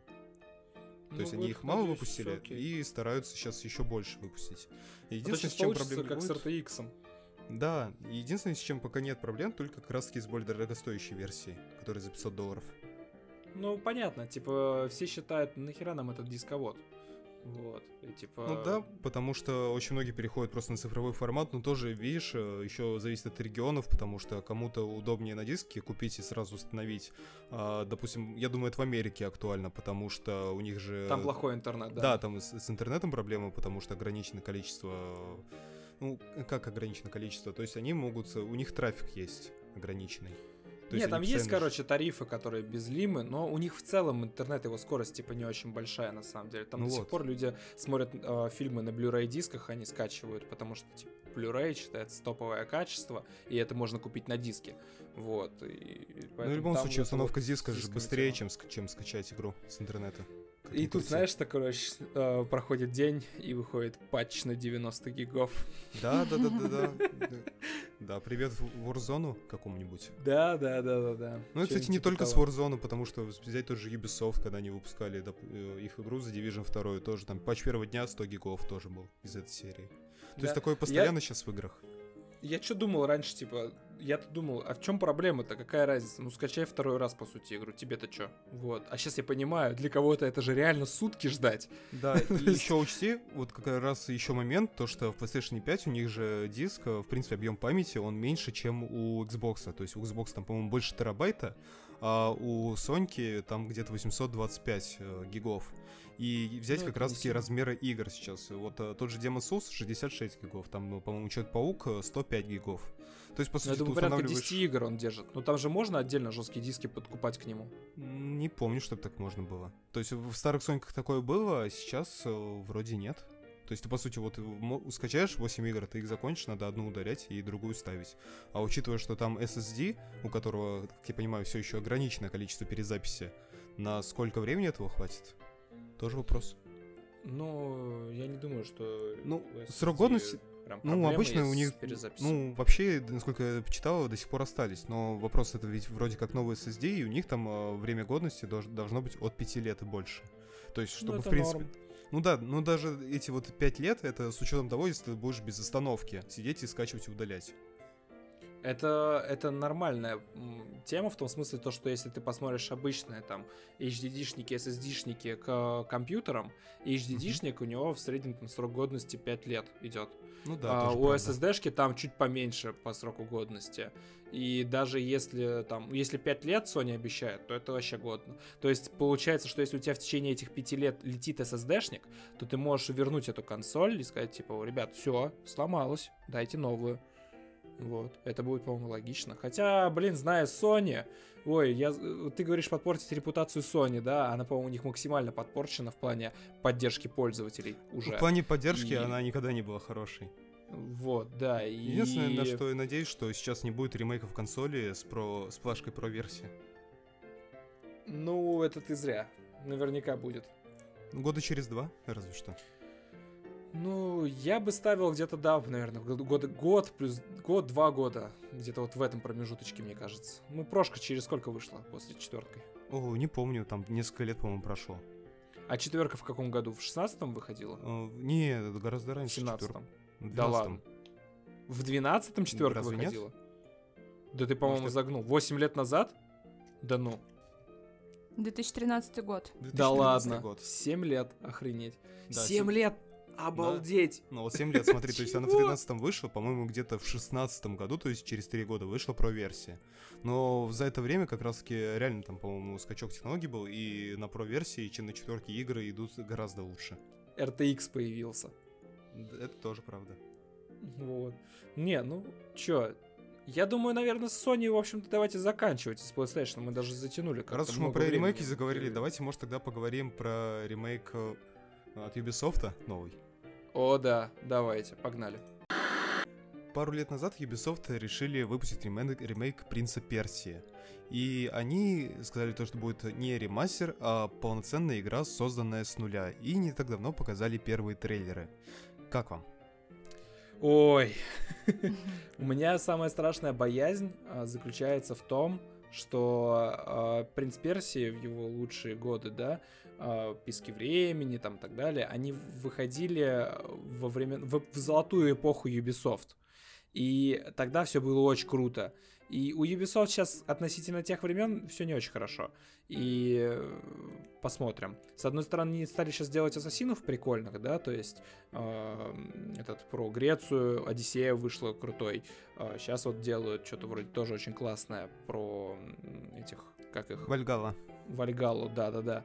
То Ну есть они их мало надеюсь, выпустили и стараются сейчас еще больше выпустить. Единственное, с чем получится, проблем как не с будет- RTX. Да, единственное, с чем пока нет проблем, только как раз таки с более дорогостоящей версией, которая за 500 долларов. Ну, понятно, типа, все считают, нахера нам этот дисковод. Вот, и типа... Ну да, потому что очень многие переходят просто на цифровой формат, но тоже, видишь, еще зависит от регионов, потому что кому-то удобнее на диске купить и сразу установить. А, допустим, я думаю, это в Америке актуально, потому что у них же... Там плохой интернет, да. Да, там с, с интернетом проблемы, потому что ограниченное количество... Ну, как ограниченное количество? То есть они могут... У них трафик есть ограниченный. То Нет, там есть, короче, тарифы, которые без лимы, но у них в целом интернет, его скорость, типа, не очень большая, на самом деле. Там Ну до сих вот. пор люди смотрят э, фильмы на Blu-ray дисках, они скачивают, потому что, типа, Blu-ray считается топовое качество, и это можно купить на диске. Вот. И, и Ну, в любом случае, установка диска же быстрее, тема. чем, чем скачать игру с интернета. И тут, знаешь, так, короче, э, проходит день, и выходит патч на 90 гигов. Да, да, да, да, да. *laughs* Да, привет в Warzone какому-нибудь. Да, да, да, да, да. Ну, и, кстати, не типа только с того. Warzone, потому что взять тот же Ubisoft, когда они выпускали э, их игру за Division 2, тоже там патч первого дня 100 гигов тоже был из этой серии. То есть такое постоянно сейчас в играх. Я что думал раньше, типа, я-то думал, а в чем проблема-то, какая разница? Ну, скачай второй раз, по сути, игру, тебе-то что? Вот. А сейчас я понимаю, для кого-то это же реально сутки ждать. Да, *laughs* и еще учти, вот как раз еще момент, то что в PlayStation 5 у них же диск, э, в принципе, объем памяти, он меньше, чем у Xbox. То есть у Xbox там, по-моему, больше терабайта, а у Sony там где-то 825 э, гигов. И взять Ну, как раз таки размеры игр сейчас. Вот э, тот же Demon's Souls 66 гигов, там, ну, по-моему, Человек-паук э, 105 гигов. То есть, по Ну, сути, я думаю, порядка устанавливаешь... 10 игр он держит. Ну, там же можно отдельно жесткие диски подкупать к нему. Не помню, чтобы так можно было. То есть в старых Сониках такое было, а сейчас э, вроде нет. То есть ты, по сути, вот скачаешь 8 игр, ты их закончишь, надо одну удалять и другую ставить. А учитывая, что там SSD, у которого, как я понимаю, все еще ограниченное количество перезаписи, на сколько времени этого хватит? Тоже вопрос. Ну, я не думаю, что... Ну, срок годности- прям Ну, обычно у них, ну, вообще, насколько я почитал, до сих пор остались. Но вопрос это ведь вроде как новый SSD, и у них там э, время годности дож- должно быть от 5 лет и больше. То есть, Ну, чтобы, это в принципе... норм. Ну да, ну даже эти вот 5 лет, это с учетом того, если ты будешь без остановки сидеть и скачивать и удалять. Это, это нормальная тема в том смысле, то, что если ты посмотришь обычные там HDD-шники, SSD-шники к компьютерам, HDD-шник у него в среднем там, срок годности 5 лет идет. Ну да, а у. SSD-шки там чуть поменьше по сроку годности. И даже если там, если 5 лет Sony обещает, то это вообще годно. То есть получается, что если у тебя в течение этих 5 лет летит SSD-шник, то ты можешь вернуть эту консоль и сказать, типа, ребят, все, сломалось, дайте новую. Вот, это будет, по-моему, логично. Хотя, блин, зная Sony, ой, я, ты говоришь подпортить репутацию Sony, да, она, по-моему, у них максимально подпорчена в плане поддержки пользователей уже. В плане поддержки И- она никогда не была хорошей. Вот, да. И... Единственное, на что я надеюсь, что сейчас не будет ремейков консоли с, про... с плашкой про версии. Ну, это ты зря. Наверняка будет. Года через два, разве что. Ну, я бы ставил где-то, да, наверное, год, год плюс год-два года. Где-то вот в этом промежуточке, мне кажется. Ну, прошка через сколько вышла после четверткой? О, не помню, там несколько лет, по-моему, прошло. А четверка в каком году? В шестнадцатом выходила? Э, Не, это гораздо В раньше. семнадцатом. в Да 12-м. ладно. В двенадцатом четверка Разве нет? выходила? Да ты, по-моему, Может, загнул. Восемь лет назад? Да ну. 2013 год. Да 2013 ладно. год. Семь лет, охренеть. Да, Семь сем- лет! Обалдеть! Ну вот 7 лет, смотри, то есть она в Чего? 13 вышла, по-моему, где-то в 16 году, то есть через 3 года вышла про версия. Но за это время как раз-таки реально там, по-моему, скачок технологий был, и на про версии, чем на четверке игры идут гораздо лучше. RTX появился. Это тоже правда. Вот. Не, ну, чё, я думаю, наверное, с Sony, в общем-то, давайте заканчивать с PlayStation. Мы даже затянули как Раз уж мы про ремейки заговорили, давайте, может, тогда поговорим про ремейк э, от Ubisoft новый. О, да, давайте, погнали. Пару лет назад Ubisoft решили выпустить ремейк, ремейк Принца Персии. И они сказали то, что будет не ремастер, а полноценная игра, созданная с нуля. И не так давно показали первые трейлеры. Как вам? Ой, *laughs* у меня самая страшная боязнь а, заключается в том, что а, Принц Персии в его лучшие годы, да, Писки времени там и так далее, они выходили во время, в, в золотую эпоху Ubisoft. И тогда все было очень круто. И у Ubisoft сейчас относительно тех времен все не очень хорошо. И э, посмотрим. С одной стороны, они стали сейчас делать ассасинов прикольных, да, то есть э, этот про Грецию, Одиссея вышла крутой. сейчас вот делают что-то вроде тоже очень классное про этих, как их, Вальгала. Вальгалу, да-да-да.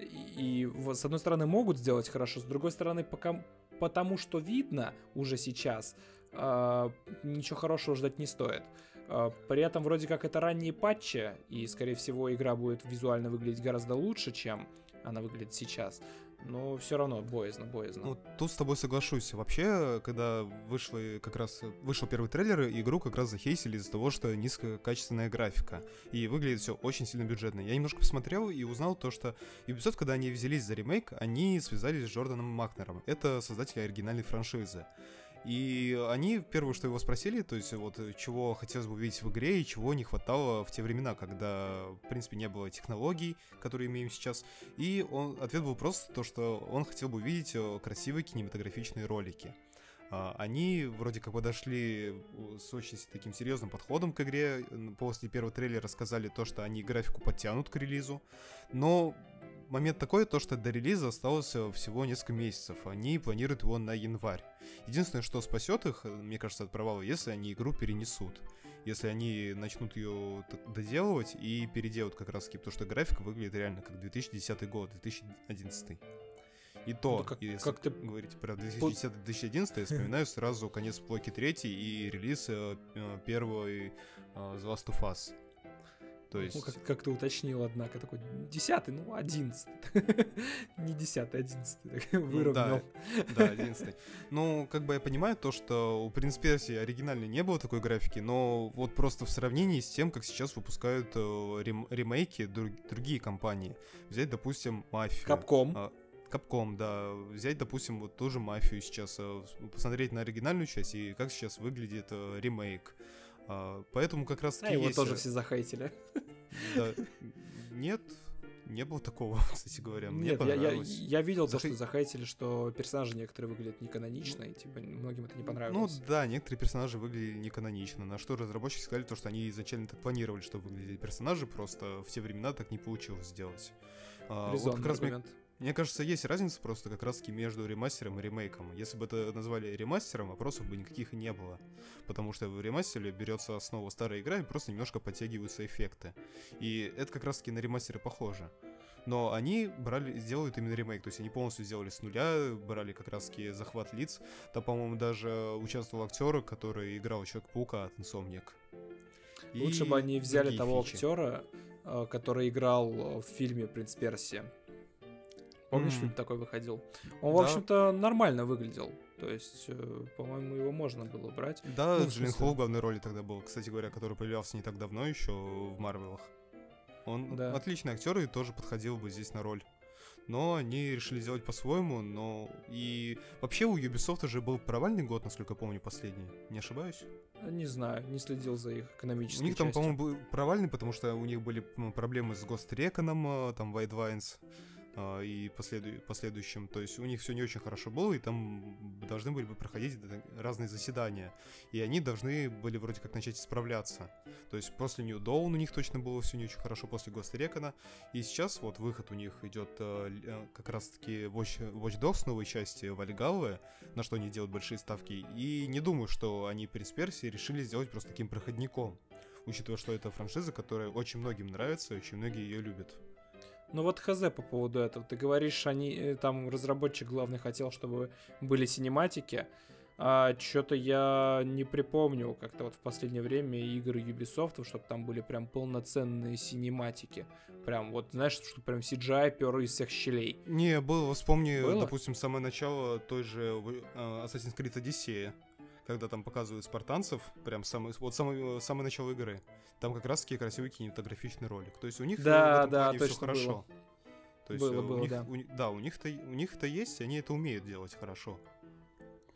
И, вот с одной стороны могут сделать хорошо, с другой стороны, пока, потому что видно уже сейчас, а, ничего хорошего ждать не стоит. А, При этом вроде как это ранние патчи, и скорее всего игра будет визуально выглядеть гораздо лучше, чем она выглядит сейчас. Но все равно боязно, боязно. Ну, тут с тобой соглашусь. Вообще, когда вышло как раз вышел первый трейлер, игру как раз захейсили из-за того, что низкокачественная графика. И выглядит все очень сильно бюджетно. Я немножко посмотрел и узнал то, что Ubisoft, когда они взялись за ремейк, они связались с Джорданом Макнером. Это создатель оригинальной франшизы. И они первое, что его спросили, то есть вот чего хотелось бы увидеть в игре и чего не хватало в те времена, когда, в принципе, не было технологий, которые имеем сейчас. И он, ответ был просто то, что он хотел бы увидеть э, красивые кинематографичные ролики. А, Они вроде как подошли э, с очень таким серьезным подходом к игре. После первого трейлера сказали то, что они графику подтянут к релизу. Но момент такой, то, что до релиза осталось э, всего несколько месяцев. Они планируют его на январь. Единственное, что спасет их, э, мне кажется, от провала, если они игру перенесут. Если они начнут ее доделывать и переделают как раз таки, потому что графика выглядит реально как 2010 год, 2011. И то, Ну, как- если как ты- говорить про 2010-2011, я *laughs* вспоминаю сразу конец Плоки 3 и релиз э, первой The Last of Us. То есть... Ну, как, как ты уточнил, однако, такой, десятый, ну, одиннадцатый. *laughs* Не десятый, одиннадцатый. Ну, Выровнял. Да, 11. Ну, как бы я понимаю то, что у Принц Персии оригинально не было такой графики, но вот просто в сравнении с тем, как сейчас выпускают э, рем- ремейки друг- другие компании. Взять, допустим, Мафию. Капком. А, Капком, да. Взять, допустим, вот ту же мафию сейчас, э, посмотреть на оригинальную часть и как сейчас выглядит э, ремейк. А, поэтому как раз. А его есть... тоже все захейтили. Да. Нет, не было такого, *laughs* кстати говоря. Мне Нет, я, я, я видел Захай... то, что захейтили, что персонажи некоторые выглядят неканонично, и типа многим это не понравилось. Ну да, некоторые персонажи выглядели неканонично, на что разработчики сказали, то, что они изначально так планировали, что выглядели персонажи, просто в те времена так не получилось сделать. А, вот как раз мне, мне кажется, есть разница просто как раз таки между ремастером и ремейком. Если бы это назвали ремастером, вопросов бы никаких не было. Потому что в ремастере берется основа старой игры и просто немножко подтягиваются эффекты. И это как раз таки на ремастеры похоже. Но они брали, сделают именно ремейк, то есть они полностью сделали с нуля, брали как раз таки захват лиц. Там, по-моему, даже участвовал актер, который играл Человек-паука от Insomniac. Лучше бы они взяли того фичи. актера, Э, который играл в фильме «Принц Персия». Помнишь, mm. фильм такой выходил? Он, да. в общем-то, нормально выглядел. То есть, э, по-моему, его можно было брать. Да, ну, Джиллин Холл в главной роли тогда был, кстати говоря, который появлялся не так давно еще в Марвелах. Он да. отличный актер и тоже подходил бы здесь на роль но они решили сделать по-своему, но и вообще у Ubisoft уже был провальный год, насколько я помню, последний, не ошибаюсь? Не знаю, не следил за их экономической У них частью. там, по-моему, был провальный, потому что у них были проблемы с Ghost Recon, там White Vines, а, и последу... последующим. То есть у них все не очень хорошо было, и там должны были бы проходить разные заседания. И они должны были вроде как начать исправляться. То есть после New Dawn у них точно было все не очень хорошо, после Ghost Recon. И сейчас вот выход у них идет э, э, как раз-таки Watch, Watch Dogs новой части Вальгаллы, на что они делают большие ставки. И не думаю, что они Принц Персии решили сделать просто таким проходником учитывая, что это франшиза, которая очень многим нравится, очень многие ее любят. Ну вот хз по поводу этого. Ты говоришь, они э, там разработчик главный хотел, чтобы были синематики. А что-то я не припомню как-то вот в последнее время игры Ubisoft, чтобы там были прям полноценные синематики. Прям вот, знаешь, что прям CGI пер из всех щелей. Не, было, вспомни, было? допустим, самое начало той же uh, Assassin's Creed Odyssey когда там показывают спартанцев, прям самый, вот самый, самое начало игры, там как раз-таки красивый кинематографичный ролик. То есть у них да, в да, все хорошо. Было. То есть было, э, у было, них, да. У, да, у них-то у них-то есть, они это умеют делать хорошо.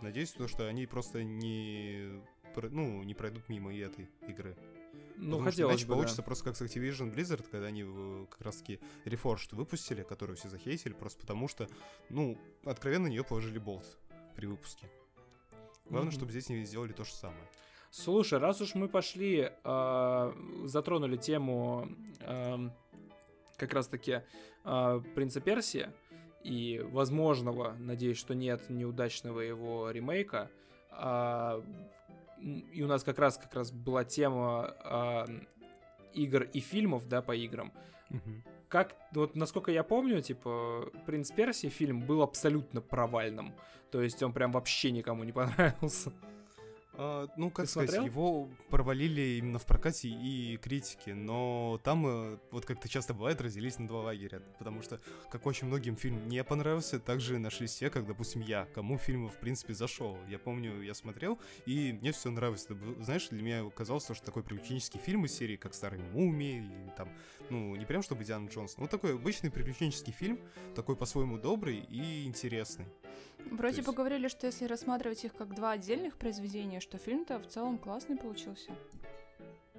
Надеюсь, то, что они просто не, ну, не пройдут мимо и этой игры. Ну, Потому хотелось что, бы, получится да. просто как с Activision Blizzard, когда они э, как раз-таки Reforged выпустили, которую все захейтили, просто потому что, ну, откровенно на нее положили болт при выпуске. Главное, mm-hmm. чтобы здесь не сделали то же самое. Слушай, раз уж мы пошли, э, затронули тему э, как раз-таки э, Принца Персия и возможного, надеюсь, что нет, неудачного его ремейка, э, и у нас как раз как раз была тема э, игр и фильмов, да, по играм. Mm-hmm как, вот насколько я помню, типа, «Принц Персии» фильм был абсолютно провальным. То есть он прям вообще никому не *laughs* понравился. А, ну, как Ты сказать, смотрел? его провалили именно в прокате и критики, но там, э, вот как-то часто бывает, разделились на два лагеря, потому что, как очень многим фильм не понравился, также нашлись те, как, допустим, я, кому фильм, в принципе, зашел. Я помню, я смотрел, и мне все нравилось. Знаешь, для меня казалось, что такой приключенческий фильм из серии, как «Старые мумии», или там, ну, не прям чтобы Диана Джонс, ну, такой обычный приключенческий фильм, такой по-своему добрый и интересный. Вроде есть... бы говорили, что если рассматривать их как два отдельных произведения, что фильм-то в целом классный получился.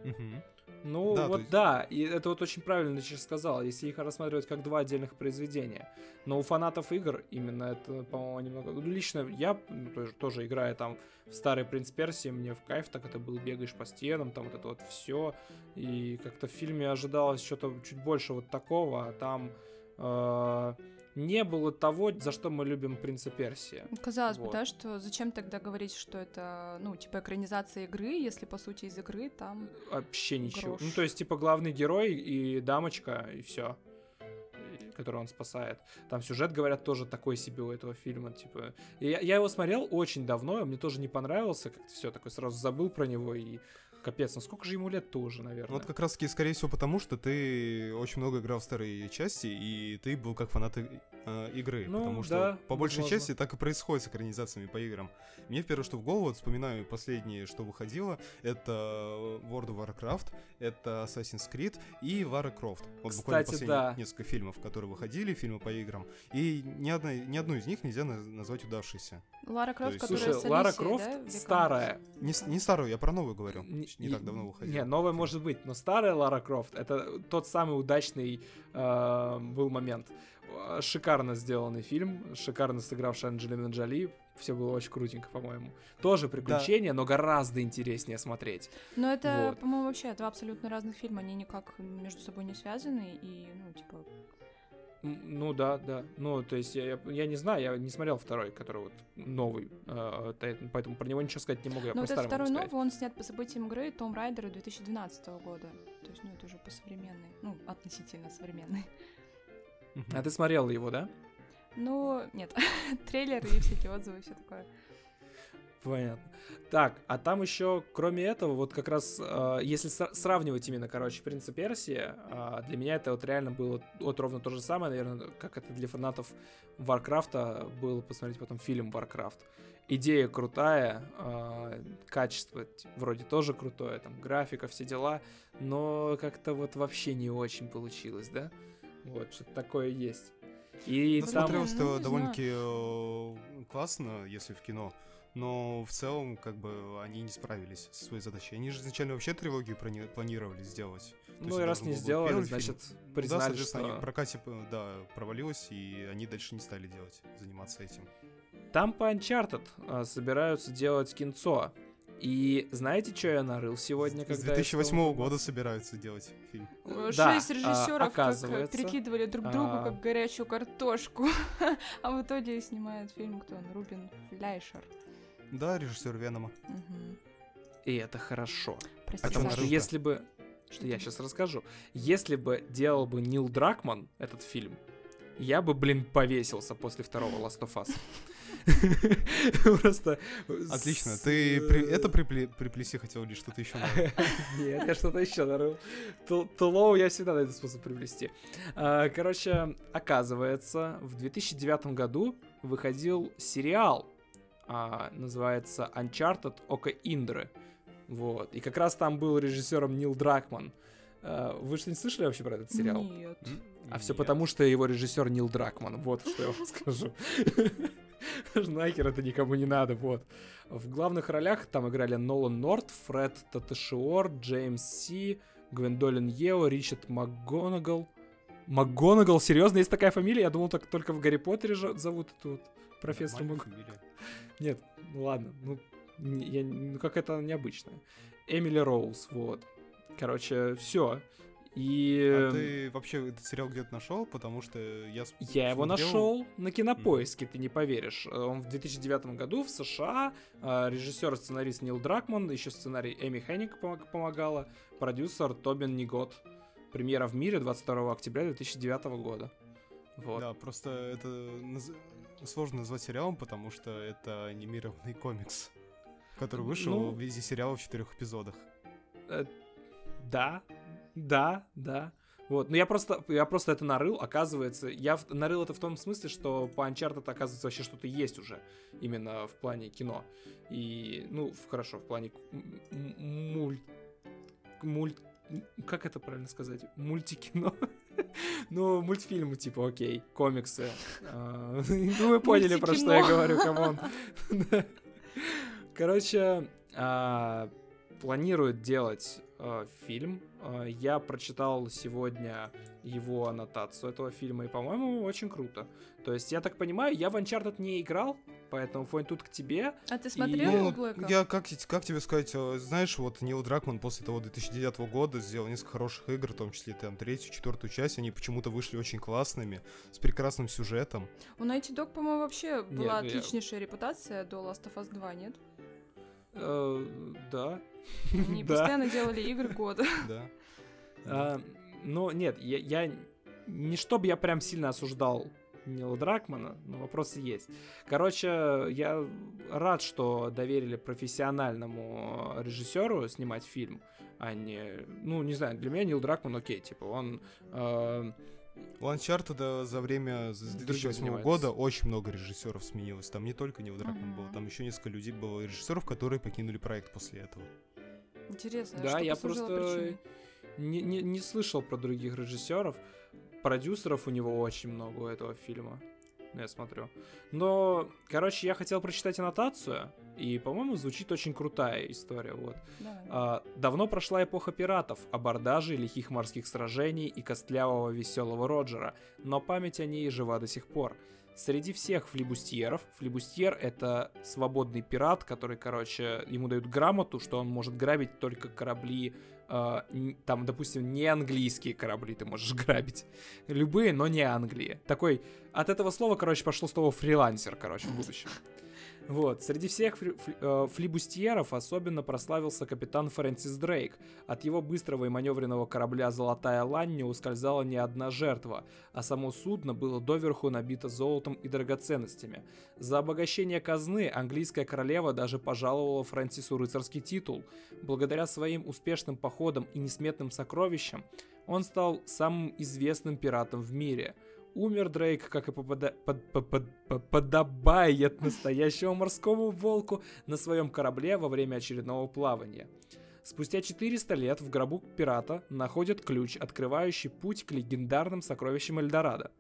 Угу. Ну да, вот есть... да, и это вот очень правильно сейчас сказал, если их рассматривать как два отдельных произведения. Но у фанатов игр именно это, по-моему, немного... Ну, лично я ну, тоже, тоже играя там в старый Принц Персии, мне в кайф так это был, бегаешь по стенам, там вот это вот все. И как-то в фильме ожидалось что-то чуть больше вот такого, а там... Э- не было того, за что мы любим Принца Персия. Казалось вот. бы, да, что зачем тогда говорить, что это, ну, типа, экранизация игры, если, по сути, из игры там... Вообще ничего. Грош. Ну, то есть, типа, главный герой и дамочка, и все которого он спасает. Там сюжет, говорят, тоже такой себе у этого фильма, типа. И я, я его смотрел очень давно, мне тоже не понравился, как-то все такой сразу забыл про него и Капец, ну сколько же ему лет-то уже, наверное? Ну, вот как раз таки, скорее всего, потому что ты очень много играл в старые части, и ты был как фанат э, игры. Ну, потому что да, по большей возможно. части так и происходит с экранизациями по играм. Мне первое, что в голову, вот вспоминаю последнее, что выходило, это World of Warcraft, это Assassin's Creed и Lara Croft. Вот буквально Кстати, последние да. несколько фильмов, которые выходили, фильмы по играм. И ни, одной, ни одну из них нельзя на- назвать удавшейся. Лара Крофт, есть- которая Слушай, с Лара Крофт да, в старая. Не, не старую, я про новую говорю. Не, Не, так давно выходила. Не, новая может быть, но старая Лара Крофт это тот самый удачный э, был момент. Э, Шикарно сделанный фильм, шикарно сыгравшая Анджелина Джоли. Все было очень крутенько, по-моему. Тоже приключения, но гораздо интереснее смотреть. Но это, Вот. по-моему, вообще два абсолютно разных фильма. Они никак между собой не связаны. И, ну, типа, Ну да, да. Ну, то есть я, я, я не знаю, я не смотрел второй, который вот новый, э, поэтому про него ничего сказать не могу. Я Ну, про вот этот второй новый, он снят по событиям игры Том Райдера 2012 года. То есть, ну, это уже по современной, ну, относительно современной. Мгм. А ты смотрел его, да? Ну, нет, *laughs* трейлеры и всякие отзывы, все такое. Понятно. Так, а там еще, кроме этого, вот как раз, э, если сра- сравнивать именно, короче, «Принца Персии», э, для меня это вот реально было вот ровно то же самое, наверное, как это для фанатов Варкрафта было посмотреть потом фильм «Варкрафт». Идея крутая, э, качество вроде тоже крутое, там графика, все дела, но как-то вот вообще не очень получилось, да? Вот, что-то такое есть. И Ну, там... смотрелось это не довольно-таки э, классно, если в кино. Но в целом, как бы, они не справились со своей задачей. Они же изначально вообще трилогию плани- планировали сделать. То Ну и раз не сделали, значит, фильм. да, признали, соответственно, что... они в прокате, да, провалилось, и они дальше не стали делать, заниматься этим. Там по Uncharted а, собираются делать кинцо. И знаете, что я нарыл сегодня, С когда... 2008 искал года собираются делать фильм. Э, Да, Шесть а, режиссеров как оказывается, перекидывали друг другу а, как горячую картошку. *laughs* А в итоге снимает фильм кто он? Рубин Фляйшер. Да, режиссер Венома. И это хорошо. Прости, Потому что если бы... Что я сейчас расскажу. Если бы делал бы Нил Дракман этот фильм, я бы, блин, повесился после второго Last of Us. *laughs* Просто... Отлично. Ты это припле- приплеси хотел или что-то еще? *laughs* Нет, я что-то еще нарыл. Ту- Тулоу я всегда найду способ приплести. А, Короче, оказывается, в 2009 году выходил сериал, а, называется Uncharted Око Индры. Вот. И как раз там был режиссером Нил Дракман. А, Вы что, не слышали вообще про этот сериал? Нет. А все потому, что его режиссер Нил Дракман. Вот что я вам *laughs* скажу. *laughs* Нахер это никому не надо, вот. В главных ролях там играли Нолан Норт, Фред Таташиор, Джеймс Си, Гвендолин Ео, Ричард МакГонагал. МакГонагал? Серьезно, есть такая фамилия? Я думал, так только в Гарри Поттере же зовут эту вот профессора Мак... Нет, ну ладно, ну, я, ну как это необычное. Эмили Роуз, вот. Короче, все. И... А ты вообще этот сериал где-то нашел? Потому что я... Я его смотрел- нашел на кинопоиске, ты не поверишь. Он в 2009 году в США, э, режиссер и сценарист Нил Дракман, еще сценарий Эми Хенник помог- помогала, продюсер Тобин Нигот. Премьера в мире 22 октября 2009 года. Вот. Да, просто это сложно назвать сериалом, потому что это анимированный комикс, который вышел Ну- в виде сериала в четырех эпизодах. Да, да, да. Вот, ну я просто, я просто это нарыл, оказывается, я в- нарыл это в том смысле, что по Uncharted, оказывается, вообще что-то есть уже, именно в плане кино. И, ну, в- хорошо, в плане м- м- муль... муль... Как это правильно сказать? Мультикино? *laughs* *laughs* Ну, мультфильмы, типа, окей, комиксы. *laughs* А, *laughs* Ну, вы поняли, про что я говорю, камон. Короче, а, планирует делать э, фильм. Э, Я прочитал сегодня его аннотацию этого фильма, и, по-моему, очень круто. То есть, я так понимаю, я в Uncharted не играл, поэтому фон тут к тебе. А ты смотрел И- Ну, Блэка? я как, как тебе сказать, э, знаешь, вот Нил Дракман после того 2009 года сделал несколько хороших игр, в том числе там третью, четвертую часть, они почему-то вышли очень классными, с прекрасным сюжетом. У Naughty Dog, по-моему, вообще Нет, была я- отличнейшая репутация до Last of Us 2, нет? Э, Да. Они *laughs* постоянно делали игры года. *laughs* Да. А, Но нет, я, я не чтобы я прям сильно осуждал Нила Дракмана, но вопросы есть. Короче, я рад, что доверили профессиональному режиссеру снимать фильм, а не... Ну, не знаю, для меня Нил Дракман окей, типа, он... Э, у Uncharted за время с 2008 года очень много режиссеров сменилось. Там не только Нил Дракман uh-huh. был, там еще несколько людей было режиссеров, которые покинули проект после этого. Интересно, да, я просто не, не, не слышал про других режиссеров. Продюсеров у него очень много у этого фильма. Я смотрю. Но, короче, я хотел прочитать аннотацию, и, по-моему, звучит очень крутая история. Вот. А, давно прошла эпоха пиратов, абордажей, лихих морских сражений и костлявого веселого Роджера, но память о ней жива до сих пор. Среди всех флибустьеров, флибустьер — это свободный пират, который, короче, ему дают грамоту, что он может грабить только корабли, э, там, допустим, не английские корабли ты можешь *laughs* грабить. Любые, но не Англии. Такой, от этого слова, короче, пошло слово фрилансер, короче, в будущем. Вот. Среди всех фли э, флибустьеров особенно прославился капитан Фрэнсис Дрейк. От его быстрого и маневренного корабля «Золотая лань» не ускользала ни одна жертва, а само судно было доверху набито золотом и драгоценностями. За обогащение казны английская королева даже пожаловала Фрэнсису рыцарский титул. Благодаря своим успешным походам и несметным сокровищам он стал самым известным пиратом в мире – Умер Дрейк, как и подобает настоящему морскому волку на своем корабле во время очередного плавания. Спустя 400 лет в гробу пирата находят ключ, открывающий путь к легендарным сокровищам Эльдорадо.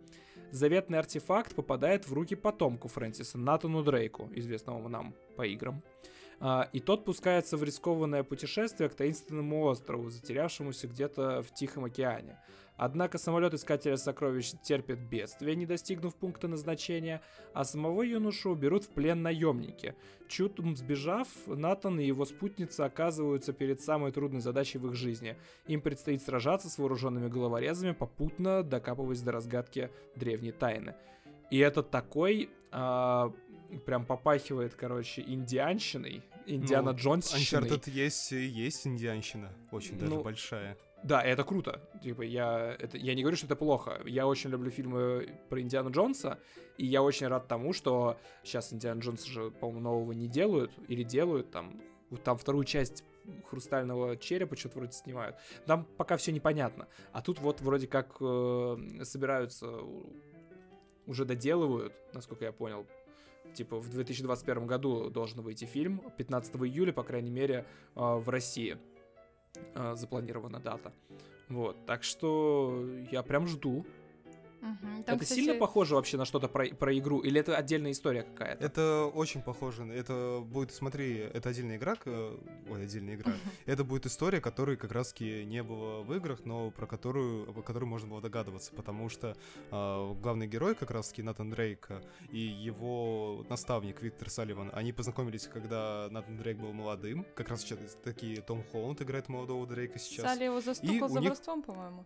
Заветный артефакт попадает в руки потомку Фрэнсиса, Натану Дрейку, известному нам по играм. А, и тот пускается в рискованное путешествие к таинственному острову, затерявшемуся где-то в Тихом океане. Однако самолет Искателя Сокровищ терпит бедствие, не достигнув пункта назначения, а самого юношу берут в плен наемники. Чудом сбежав, Натан и его спутница оказываются перед самой трудной задачей в их жизни. Им предстоит сражаться с вооруженными головорезами, попутно докапываясь до разгадки древней тайны. И это такой... А, прям попахивает, короче, индианщиной, Индиана ну, Джонсщиной. Uncharted есть, есть индианщина, очень даже ну, большая. Да, это круто. Типа, я, это, я не говорю, что это плохо. Я очень люблю фильмы про Индиану Джонса, и я очень рад тому, что сейчас Индиана Джонса же, по-моему, нового не делают, или делают там, там вторую часть хрустального черепа что-то вроде снимают. Там пока все непонятно. А тут вот вроде как э, собираются, уже доделывают, насколько я понял, типа в 2021 году должен выйти фильм, 15 июля, по крайней мере, э, в России э, запланирована дата. Вот, так что я прям жду. Угу. Там, это кстати... сильно похоже вообще на что-то про, про игру, или это отдельная история какая-то? Это очень похоже. Это будет, смотри, это отдельная игра, ой, отдельная игра. Это будет история, которой как раз-таки не было в играх, но про которую, про которую можно было догадываться, потому что э, главный герой как раз-таки Натан Дрейк и его наставник Виктор Салливан, они познакомились, когда Натан Дрейк был молодым, как раз сейчас такие Том Холланд играет молодого Дрейка сейчас. Салли его застукал за них... по-моему.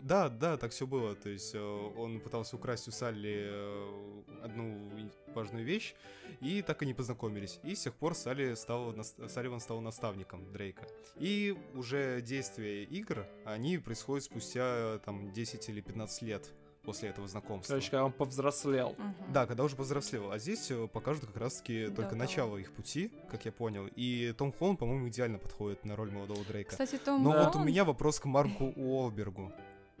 Да, да, так все было. То есть э, он пытался украсть у Салли э, одну важную вещь, и так и не познакомились. И с тех пор Салли стал, Салливан стал наставником Дрейка. И уже действия игр, они происходят спустя там 10 или 15 лет после этого знакомства. Короче, когда он повзрослел. Угу. Да, когда уже повзрослел. А здесь э, покажут как раз-таки только да, начало их пути, как я понял. И Том Холланд, по-моему, идеально подходит на роль молодого Дрейка. Кстати, Том Но Холланд... вот у меня вопрос к Марку Уолбергу.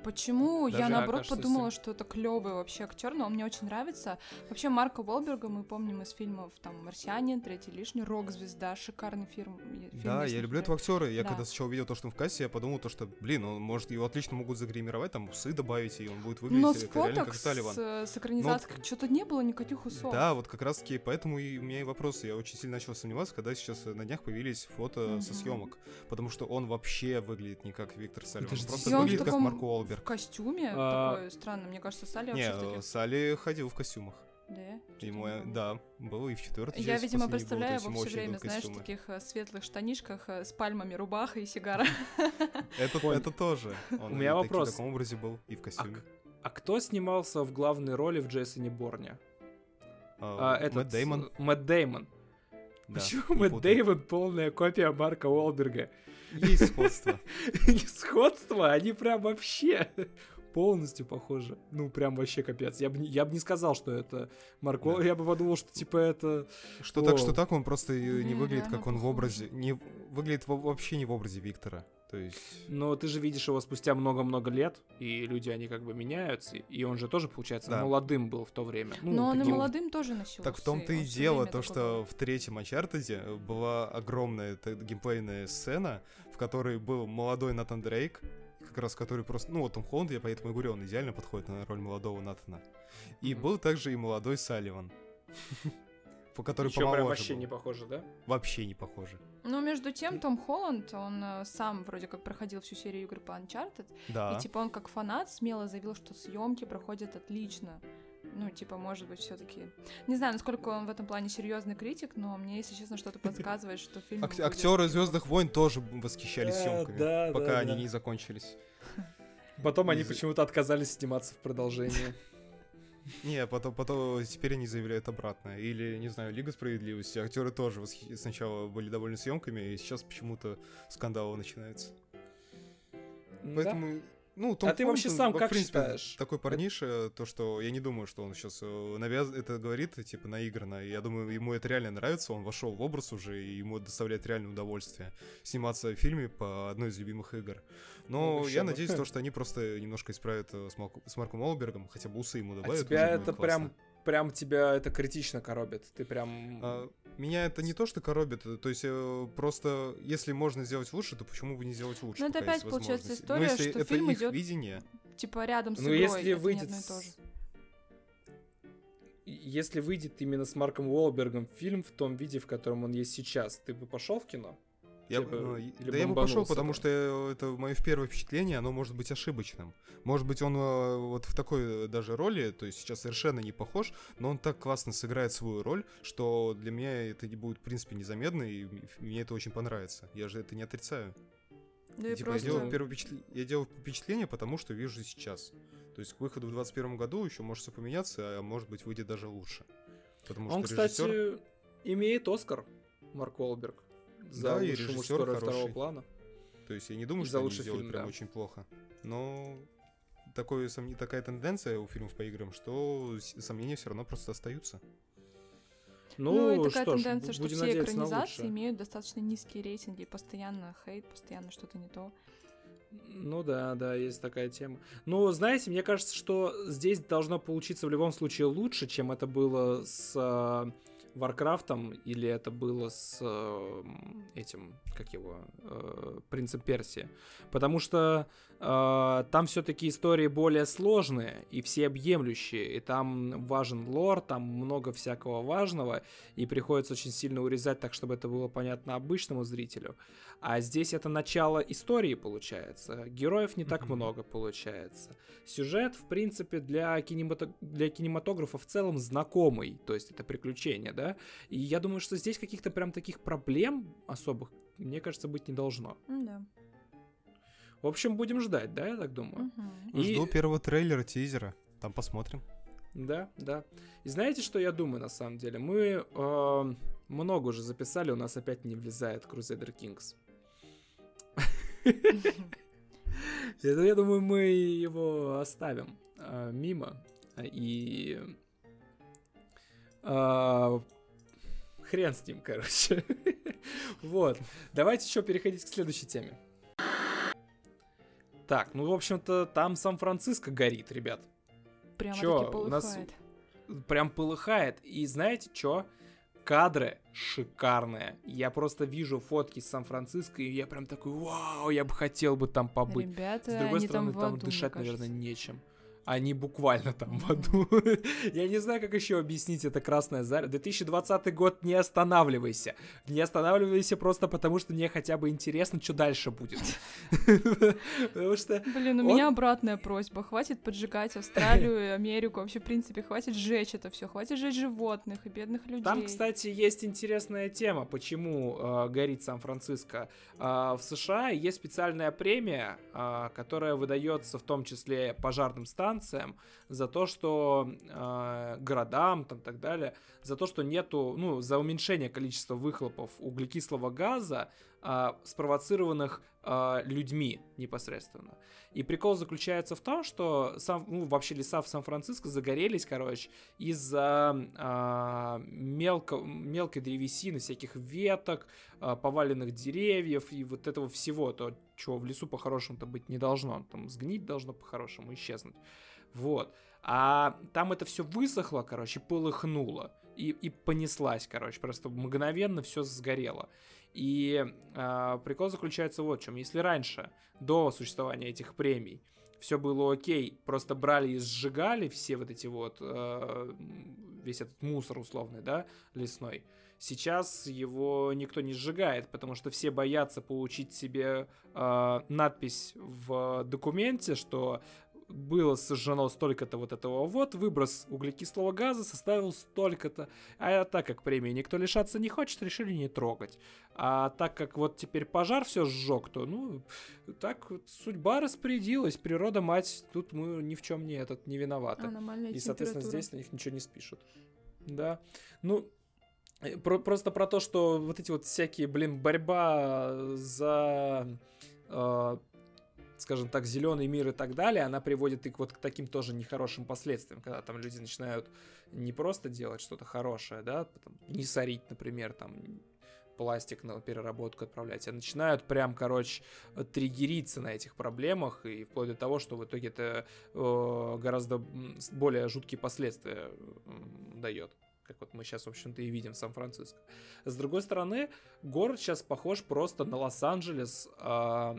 Почему? Даже, я наоборот кажется, подумала, что это клевый вообще актер, но он мне очень нравится. Вообще Марка Уолберга мы помним из фильмов там «Марсианин», «Третий лишний», «Рок-звезда», шикарный фильм. фильм да, я люблю этого актера. Я да. когда сначала увидел то, что он в кассе, я подумал то, что, блин, он может его отлично могут загримировать, там усы добавить, и он будет выглядеть но с реально как Салливан. С, с экранизацией но... что-то не было никаких усов. Да, вот как раз таки поэтому и у меня и вопросы. Я очень сильно начал сомневаться, когда сейчас на днях появились фото mm-hmm. со съемок, потому что он вообще выглядит не как Виктор Салливан, он просто выглядит как Марк Уолберг. В костюме а... такое странно. Мне кажется, Салли вообще Не, таких... Салли ходил в костюмах. Да? Ему, да, было и в четвертой Я, видимо, представляю его все время, знаешь, в таких э, светлых штанишках э, с пальмами рубаха и сигара. *laughs* Это, это тоже. Он У меня вопрос. В таком образе был и в костюме. А, а кто снимался в главной роли в Джейсоне Борне? А, а, этот, Мэтт Деймон. Мэтт Деймон. Да, Почему Мэтт Деймон полная копия Марка Уолберга? Есть сходство. *laughs* Не сходство, они прям вообще полностью похоже. Ну, прям вообще капец. Я бы я бы не сказал, что это Марк да. Я бы подумал, что типа это... Что О. так, что так, он просто не выглядит, как он в образе... Не, выглядит вообще не в образе Виктора. То есть... Но ты же видишь его спустя много-много лет, и люди, они как бы меняются, и он же тоже, получается, да. молодым был в то время. Ну, Но он и молодым тоже носил Так в том-то и дело, то, что в третьем Uncharted была огромная геймплейная сцена, в которой был молодой Натан Дрейк, как раз который просто... Ну, вот Том Холланд, я поэтому и говорю, он идеально подходит на роль молодого Натана. И mm-hmm. был также и молодой Салливан. *laughs* по который прям вообще не похоже, да? Вообще не похоже. Ну, между тем, Том Холланд, он э, сам вроде как проходил всю серию игр по Uncharted. Да. И, типа, он как фанат смело заявил, что съемки проходят отлично. Ну, типа, может быть, все-таки. Не знаю, насколько он в этом плане серьезный критик, но мне, если честно, что-то подсказывает, что фильм. Ак- актеры Звездных войн тоже восхищались съемками, да, пока да, они да. не закончились. Потом они почему-то отказались сниматься в продолжении. Не, потом, потом теперь они заявляют обратное. Или, не знаю, Лига Справедливости. Актеры тоже восх... сначала были довольны съемками, и сейчас почему-то скандалы начинаются. Поэтому ну, Том а ты вообще сам как принципе, считаешь? Такой парниша, то, что я не думаю, что он сейчас э, навяз... это говорит, типа, наигранно. Я думаю, ему это реально нравится, он вошел в образ уже, и ему доставляет реальное удовольствие сниматься в фильме по одной из любимых игр. Но ну, я надеюсь, то, *laughs* что они просто немножко исправят э, с, Мал... с Марком Олбергом, хотя бы усы ему а добавят. А тебя это прям прям тебя это критично коробит. Ты прям... А, меня это не то, что коробит, э, то есть э, просто если можно сделать лучше, то почему бы не сделать лучше? Ну это опять получается история, если что это фильм их идет видение. типа рядом с ну, игрой. если выйдет с... Если выйдет именно с Марком Уолбергом фильм в том виде, в котором он есть сейчас, ты бы пошел в кино? Я, типа, ну, да я бы пошел, потому что это мое первое впечатление, оно может быть ошибочным. Может быть, он э, вот в такой э, даже роли, то есть сейчас совершенно не похож, но он так классно сыграет свою роль, что для меня это не будет, в принципе, незаметно, и мне это очень понравится. Я же это не отрицаю. Да типа, просто... я, делаю первое впечатление, я делаю впечатление, потому что вижу сейчас. То есть к выходу в 2021 году еще может все поменяться, а может быть выйдет даже лучше. Потому он, что кстати, режиссер... имеет Оскар, Марк Уолберг за да, лучший мужской второго плана. То есть я не думаю, что лучший они сделают фильм, прям да. очень плохо. Но такое, такая тенденция у фильмов по играм, что сомнения все равно просто остаются. Ну, ну и такая что тенденция, ж, что все экранизации имеют достаточно низкие рейтинги, постоянно хейт, постоянно что-то не то. Ну да, да, есть такая тема. Но знаете, мне кажется, что здесь должно получиться в любом случае лучше, чем это было с а, Варкрафтом, или это было с э, этим, как его, э, Принцем Персии. Потому что э, там все-таки истории более сложные и всеобъемлющие, и там важен лор, там много всякого важного, и приходится очень сильно урезать так, чтобы это было понятно обычному зрителю. А здесь это начало истории получается. Героев не так mm-hmm. много получается. Сюжет, в принципе, для, кинемато... для кинематографа в целом знакомый. То есть это приключение, да? И я думаю, что здесь каких-то прям таких проблем особых, мне кажется, быть не должно. Да. В общем, будем ждать, да, я так думаю. Угу. И... Жду первого трейлера, тизера. Там посмотрим. Да, да. И знаете, что я думаю на самом деле? Мы э, много уже записали, у нас опять не влезает Crusader Kings. Я думаю, мы его оставим а, мимо. И а, хрен с ним, короче. *laughs* вот. Давайте еще переходить к следующей теме. Так, ну, в общем-то, там Сан-Франциско горит, ребят. Прямо Чё, у нас прям полыхает. И знаете что? кадры шикарные. Я просто вижу фотки с Сан-Франциско, и я прям такой, вау, я бы хотел бы там побыть. Ребята, С другой стороны, там, там дышать, наверное, нечем они буквально там в аду. *laughs* Я не знаю, как еще объяснить это красное зарево. 2020 год, не останавливайся. Не останавливайся просто потому, что мне хотя бы интересно, что дальше будет. *laughs* Потому что... Блин, у меня обратная просьба. Хватит поджигать Австралию и *laughs* Америку. Вообще, в принципе, хватит сжечь это все. Хватит сжечь животных и бедных людей. Там, кстати, есть интересная тема, почему э, горит Сан-Франциско. Э, в США есть специальная премия, э, которая выдается в том числе пожарным станциям, станциям, за то, что э, городам, там так далее, за то, что нету, ну, за уменьшение количества выхлопов углекислого газа а, спровоцированных а, людьми непосредственно. И прикол заключается в том, что сам, ну, вообще леса в Сан-Франциско загорелись, короче, из-за а, мелко, мелкой древесины, всяких веток, а, поваленных деревьев и вот этого всего, то, чего в лесу по-хорошему-то быть не должно. Там сгнить должно по-хорошему, исчезнуть. Вот. А там это все высохло, короче, полыхнуло. И, и понеслась, короче, просто мгновенно все сгорело. И э, прикол заключается вот в чем. Если раньше, до существования этих премий, все было окей, просто брали и сжигали все вот эти вот, э, весь этот мусор условный, да, лесной, сейчас его никто не сжигает, потому что все боятся получить себе э, надпись в документе, что было сожжено столько-то вот этого вот, выброс углекислого газа составил столько-то. А так как премии никто лишаться не хочет, решили не трогать. А так как вот теперь пожар все сжег, то, ну, так вот судьба распорядилась, природа мать, тут мы ни в чем не этот не виноваты. И, соответственно, здесь на них ничего не спишут. Да. Ну, э, про, просто про то, что вот эти вот всякие, блин, борьба за э, скажем так, зеленый мир и так далее, она приводит и вот к таким тоже нехорошим последствиям, когда там люди начинают не просто делать что-то хорошее, да, потом, не сорить, например, там пластик на переработку отправлять, а начинают прям, короче, триггериться на этих проблемах, и вплоть до того, что в итоге это э, гораздо более жуткие последствия дает как вот мы сейчас, в общем-то, и видим в Сан-Франциско. С другой стороны, город сейчас похож просто на Лос-Анджелес э,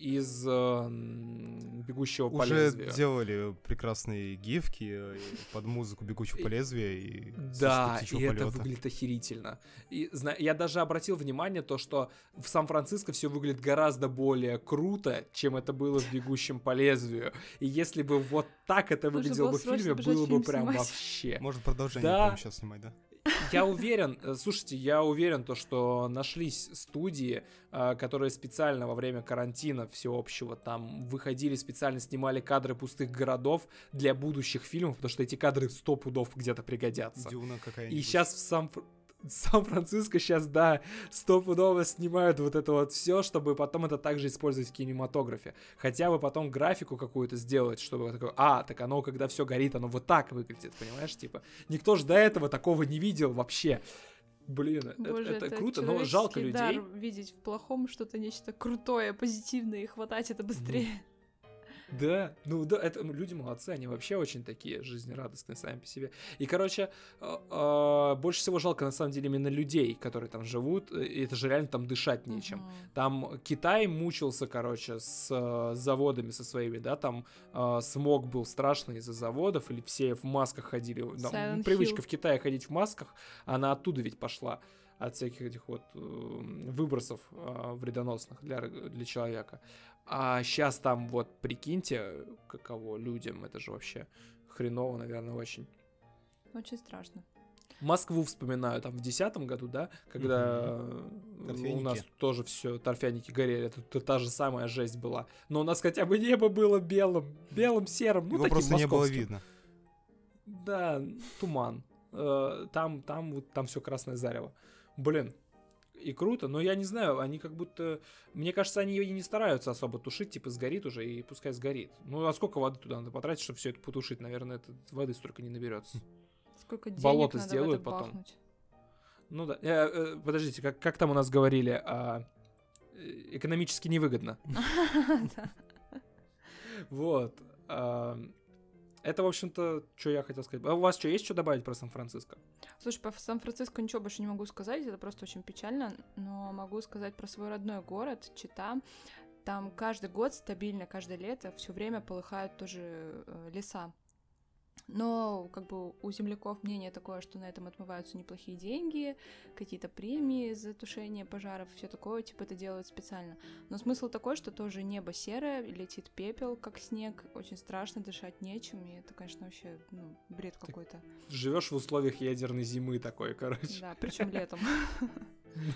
из э, «Бегущего по Уже лезвию». делали прекрасные гифки э, под музыку «Бегущего по лезвию» и Да, и это выглядит охерительно. И зна- я даже обратил внимание то, что в Сан-Франциско все выглядит гораздо более круто, чем это было в «Бегущем по лезвию». И если бы вот так это выглядело бы в фильме, было бы прям снимать. вообще. Может продолжение да. прямо сейчас снимать, да? Я уверен, э, слушайте, я уверен, то, что нашлись студии, э, которые специально во время карантина всеобщего там выходили, специально снимали кадры пустых городов для будущих фильмов, потому что эти кадры сто пудов где-то пригодятся. Дюна какая-нибудь. И сейчас в сам *laughs* Сан-Франциско сейчас, да, стопудово снимают вот это вот все, чтобы потом это также использовать в кинематографе. Хотя бы потом графику какую-то сделать, чтобы такое, а, так оно, когда все горит, оно вот так выглядит, понимаешь, типа. Никто же до этого такого не видел вообще. Блин, Боже, это, это, это круто, но жалко людей. Дар видеть в плохом что-то нечто крутое, позитивное и хватать это быстрее. Да, ну да, это ну, люди молодцы, они вообще очень такие жизнерадостные сами по себе. И, короче, э, э, больше всего жалко на самом деле именно людей, которые там живут, э, и это же реально там дышать нечем. Там Китай мучился, короче, с э, заводами со своими, да, там э, смог был страшный из-за заводов, или все в масках ходили. Там, привычка в Китае ходить в масках, она оттуда ведь пошла от всяких этих вот э, выбросов вредоносных для, для человека. А сейчас там вот, прикиньте, каково людям, это же вообще хреново, наверное, очень. Очень страшно. Москву вспоминаю, там в десятом году, да, когда угу. у нас тоже все торфяники горели, это, это та же самая жесть была. Но у нас хотя бы небо было белым, белым, серым, ну Его таким просто не было видно. Да, туман. Э, там, там, вот, там все красное зарево. Блин, и круто, но я не знаю, они как будто... Мне кажется, они ее не стараются особо тушить, типа сгорит уже и пускай сгорит. Ну а сколько воды туда надо потратить, чтобы все это потушить? Наверное, это воды столько не наберется. Сколько денег Болото надо сделают потом. Бахнуть. Ну да. Э, э, подождите, как, как там у нас говорили? А, экономически невыгодно. *laughs* Вот. Это, в общем-то, что я хотел сказать. А у вас что, есть что добавить про Сан-Франциско? Слушай, по Сан-Франциско ничего больше не могу сказать, это просто очень печально, но могу сказать про свой родной город, Чита. Там каждый год стабильно, каждое лето все время полыхают тоже э, леса. Но как бы у земляков мнение такое, что на этом отмываются неплохие деньги, какие-то премии за тушение пожаров, все такое, типа это делают специально. Но смысл такой, что тоже небо серое, летит пепел, как снег, очень страшно, дышать нечем, и это, конечно, вообще ну, бред какой-то. Живешь в условиях ядерной зимы такой, короче. Да, причем летом.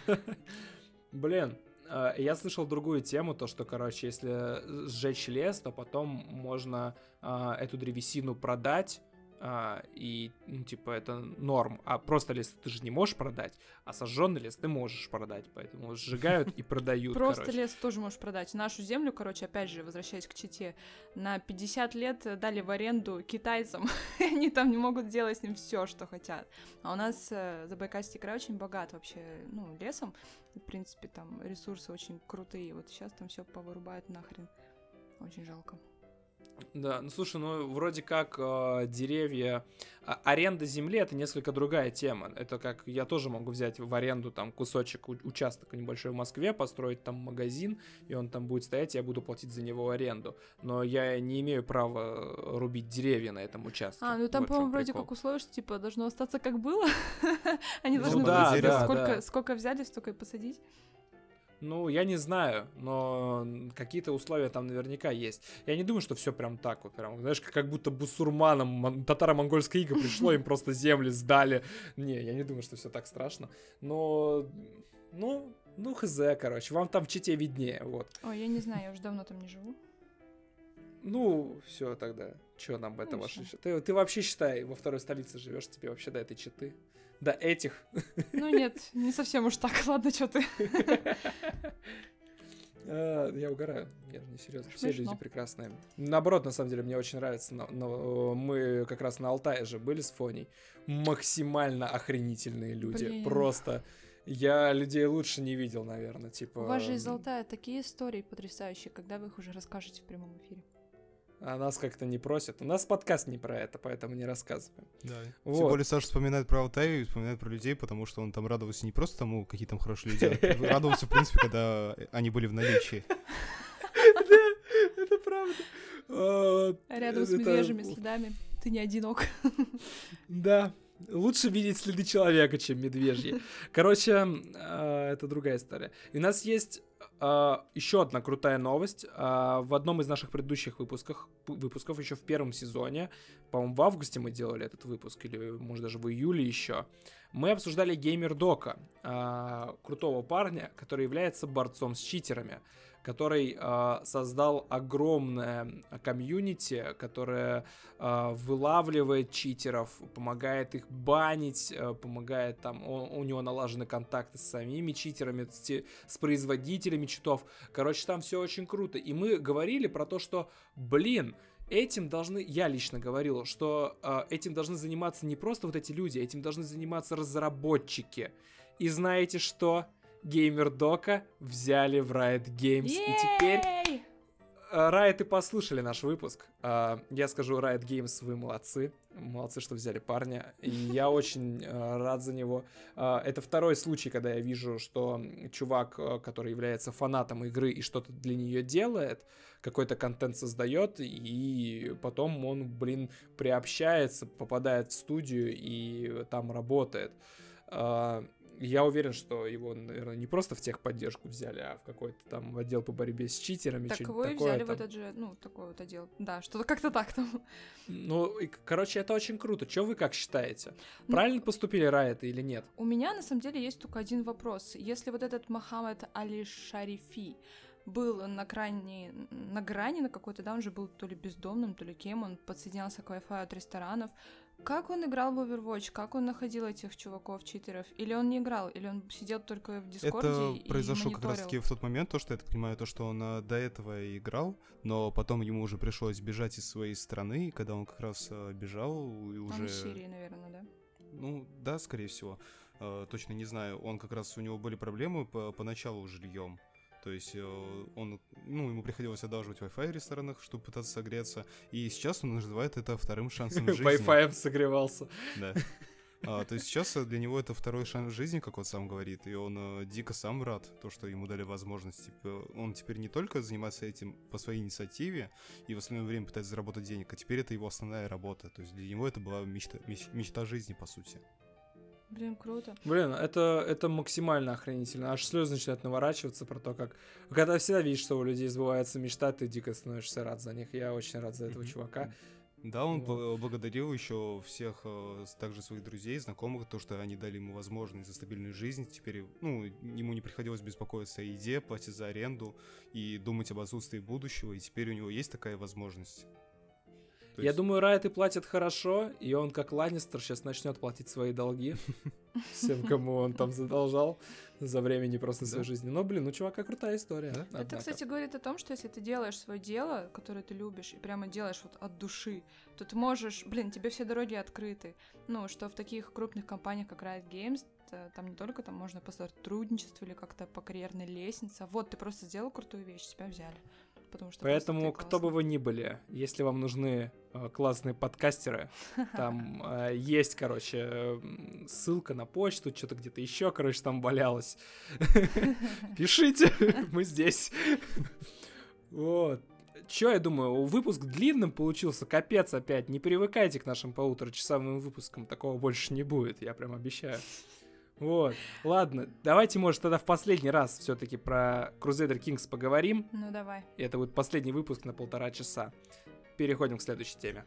*laughs* Блин, я слышал другую тему, то что, короче, если сжечь лес, то потом можно э, эту древесину продать а, и, ну, типа, это норм. А просто лес ты же не можешь продать, а сожженный лес ты можешь продать, поэтому сжигают и продают, Просто лес тоже можешь продать. Нашу землю, короче, опять же, возвращаясь к Чите, на 50 лет дали в аренду китайцам, *laughs* они там не могут делать с ним все, что хотят. А у нас э, Забайкальский край очень богат вообще, ну, лесом, в принципе, там ресурсы очень крутые, вот сейчас там все повырубают нахрен. Очень жалко. Да, ну слушай, ну вроде как э, деревья, а, аренда земли это несколько другая тема. Это как я тоже могу взять в аренду там кусочек, у- участок небольшой в Москве, построить там магазин, и он там будет стоять, и я буду платить за него аренду. Но я не имею права рубить деревья на этом участке. А, ну там, Вот по-моему, вроде прикол. как условие, что типа должно остаться как было. *laughs* Они Ну должны сколько взяли, столько и посадить. Ну, я не знаю, но какие-то условия там наверняка есть. Я не думаю, что все прям так вот, прям, знаешь, как- будто бусурманам мон- татаро-монгольское иго пришло, им просто земли сдали. Не, я не думаю, что все так страшно. Но, ну, ну, хз, короче, вам там в Чите виднее, вот. Ой, я не знаю, я уже давно там не живу. Ну, все тогда. Че нам это Ну, ваше? Ты, ты вообще считай, во второй столице живешь, тебе вообще до этой Читы. До этих. Ну нет, не совсем уж так, *laughs* ладно, что ты. А, Я угораю. Я не серьезно. Все люди прекрасные. Наоборот, на самом деле, мне очень нравится. но- но мы как раз на Алтае же были с Фоней. Максимально охренительные люди. Блин. Просто. Я людей лучше не видел, наверное. Типа. У вас же из Алтая такие истории потрясающие, когда вы их уже расскажете в прямом эфире. А нас как-то не просят. У нас подкаст не про это, поэтому не рассказываем. Да. Вот. Тем более Саша вспоминает про Алтай и вспоминает про людей, потому что он там радовался не просто тому, какие там хорошие люди, а радовался, в принципе, когда они были в наличии. Это правда. А, Рядом с медвежьими следами ты не одинок. Да. Лучше видеть следы человека, чем медвежьи. Короче, э, это другая история. И у нас есть еще одна крутая новость. А, В одном из наших предыдущих выпусках, п- выпусков, еще в первом сезоне, по-моему, в августе мы делали этот выпуск, или, может, даже в июле еще, мы обсуждали геймер Дока, а, крутого парня, который является борцом с читерами, который а, создал огромное комьюнити, которое а, вылавливает читеров, помогает их банить, а, помогает там, он- у него налажены контакты с самими читерами, с, с производителями читов. Короче, там все очень круто. И мы говорили про то, что, блин, этим должны, я лично говорил, что а, этим должны заниматься не просто вот эти люди, этим должны заниматься разработчики. И знаете что? Геймер Дока взяли в Riot Games. И теперь а, Riot и послушали наш выпуск. А, Я скажу, Riot Games, вы молодцы. Молодцы, что взяли парня. И я очень а, рад за него. Это второй случай, когда я вижу, что чувак, который является фанатом игры и что-то для нее делает, какой-то контент создает, и потом он, блин, приобщается, попадает в студию и там работает. Я уверен, что его, наверное, не просто в техподдержку взяли, а в какой-то там отдел по борьбе с читерами. Так вы такое взяли в там. этот же, ну, такой вот отдел. Да, что-то как-то так там. Ну, и, короче, это очень круто. Что вы как считаете? Ну- Правильно поступили Райты или нет? У меня, на самом деле, есть только один вопрос. Если вот этот Мохаммед Али Шарифи был на грани, на грани на какой-то, да, он же был то ли бездомным, то ли кем, он подсоединялся к Wi-Fi от ресторанов. Как он играл в Overwatch? Как он находил этих чуваков, читеров? Или он не играл? Или он сидел только в Дискорде Это и произошло как мониторил? таки в тот момент, то, что я так понимаю, то, что он а, до этого играл, но потом ему уже пришлось бежать из своей страны, и когда он как раз а, бежал, и Он уже... из Сирии, наверное, да? Ну, да, скорее всего. Э, точно не знаю. Он как раз, у него были проблемы по, поначалу с жильем. То есть э, он, ну, ему приходилось одалживать Wi-Fi в ресторанах, чтобы пытаться согреться. И сейчас он называет это вторым шансом *laughs* жизни. Wi-Fi согревался. Да. А, то есть сейчас для него это второй шанс жизни, как он сам говорит, и он э, дико сам рад, то, что ему дали возможность. Типа, он теперь не только занимается этим по своей инициативе и в остальное время пытается заработать денег, а теперь это его основная работа. То есть для него это была мечта, меч- мечта жизни, по сути. Блин, круто. Блин, это, это максимально охренительно. Аж слезы начинают наворачиваться про то, как... Когда всегда видишь, что у людей сбывается мечта, ты дико становишься рад за них. Я очень рад за этого чувака. Да, он Вот. бл- благодарил еще всех, э, также своих друзей, знакомых, то, что они дали ему возможность за стабильную жизнь. Теперь, ну, ему не приходилось беспокоиться о еде, платить за аренду и думать об отсутствии будущего. И теперь у него есть такая возможность. То Я есть- думаю, Райт и платит хорошо, и он, как Ланнистер, сейчас начнет платить свои долги *laughs* всем, кому он там задолжал за время непростой своей Да. жизни. Но, блин, у чувака крутая история. Да? Это, кстати, говорит о том, что если ты делаешь свое дело, которое ты любишь, и прямо делаешь вот от души, то ты можешь, блин, тебе все дороги открыты. Ну, что в таких крупных компаниях, как Riot Games, т- там не только там можно по сотрудничеству или как-то по карьерной лестнице, а вот ты просто сделал крутую вещь, тебя взяли. Потому что Поэтому, кто бы вы ни были, если вам нужны э, классные подкастеры, *laughs* там э, есть, короче, м, ссылка на почту, что-то где-то еще, короче, там валялось. *laughs* Пишите, *laughs* мы здесь. Вот. Че, я думаю, выпуск длинным получился, капец опять. Не привыкайте к нашим полуторачасовым выпускам, такого больше не будет, я прям обещаю. Вот, ладно, давайте, может, тогда в последний раз все-таки про Crusader Kings поговорим. Ну, давай. Это будет последний выпуск на полтора часа. Переходим к следующей теме.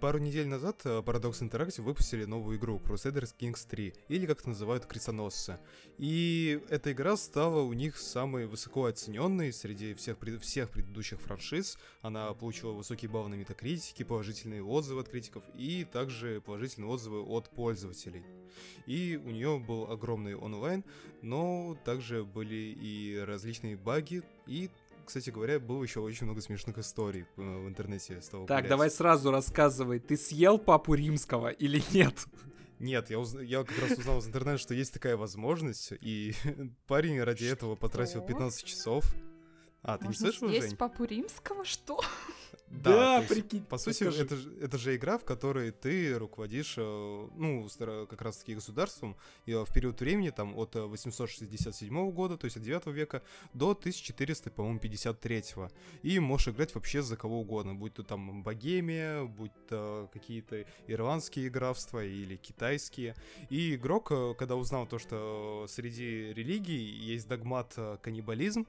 Пару недель назад э, Paradox Interactive выпустили новую игру Crusaders Kings 3, или как это называют крестоносцы. И эта игра стала у них самой высоко оцененной среди всех, пред- всех предыдущих франшиз. Она получила высокие баллы на метакритике, положительные отзывы от критиков и также положительные отзывы от пользователей. И у нее был огромный онлайн, но также были и различные баги, и кстати говоря, было еще очень много смешных историй э, в интернете стало Так, гулять. давай сразу рассказывай, ты съел папу римского или нет? Нет, я, узна- я как раз узнал из интернета, что есть такая возможность, и *laughs* парень ради этого потратил Что? 15 часов. А, ты не Можно слышал, съесть Жень? папу римского? Что? Да, прикинь, По сути, это, же- это же игра, в которой ты руководишь, э, ну, как раз-таки государством, и э, в период времени, там, от э, 867 года, то есть от 9 века, до 1400, по-моему, 53 И можешь играть вообще за кого угодно, будь то там Богемия, будь то какие-то ирландские графства или китайские. И игрок, э, когда узнал то, что среди религий есть догмат э, каннибализм,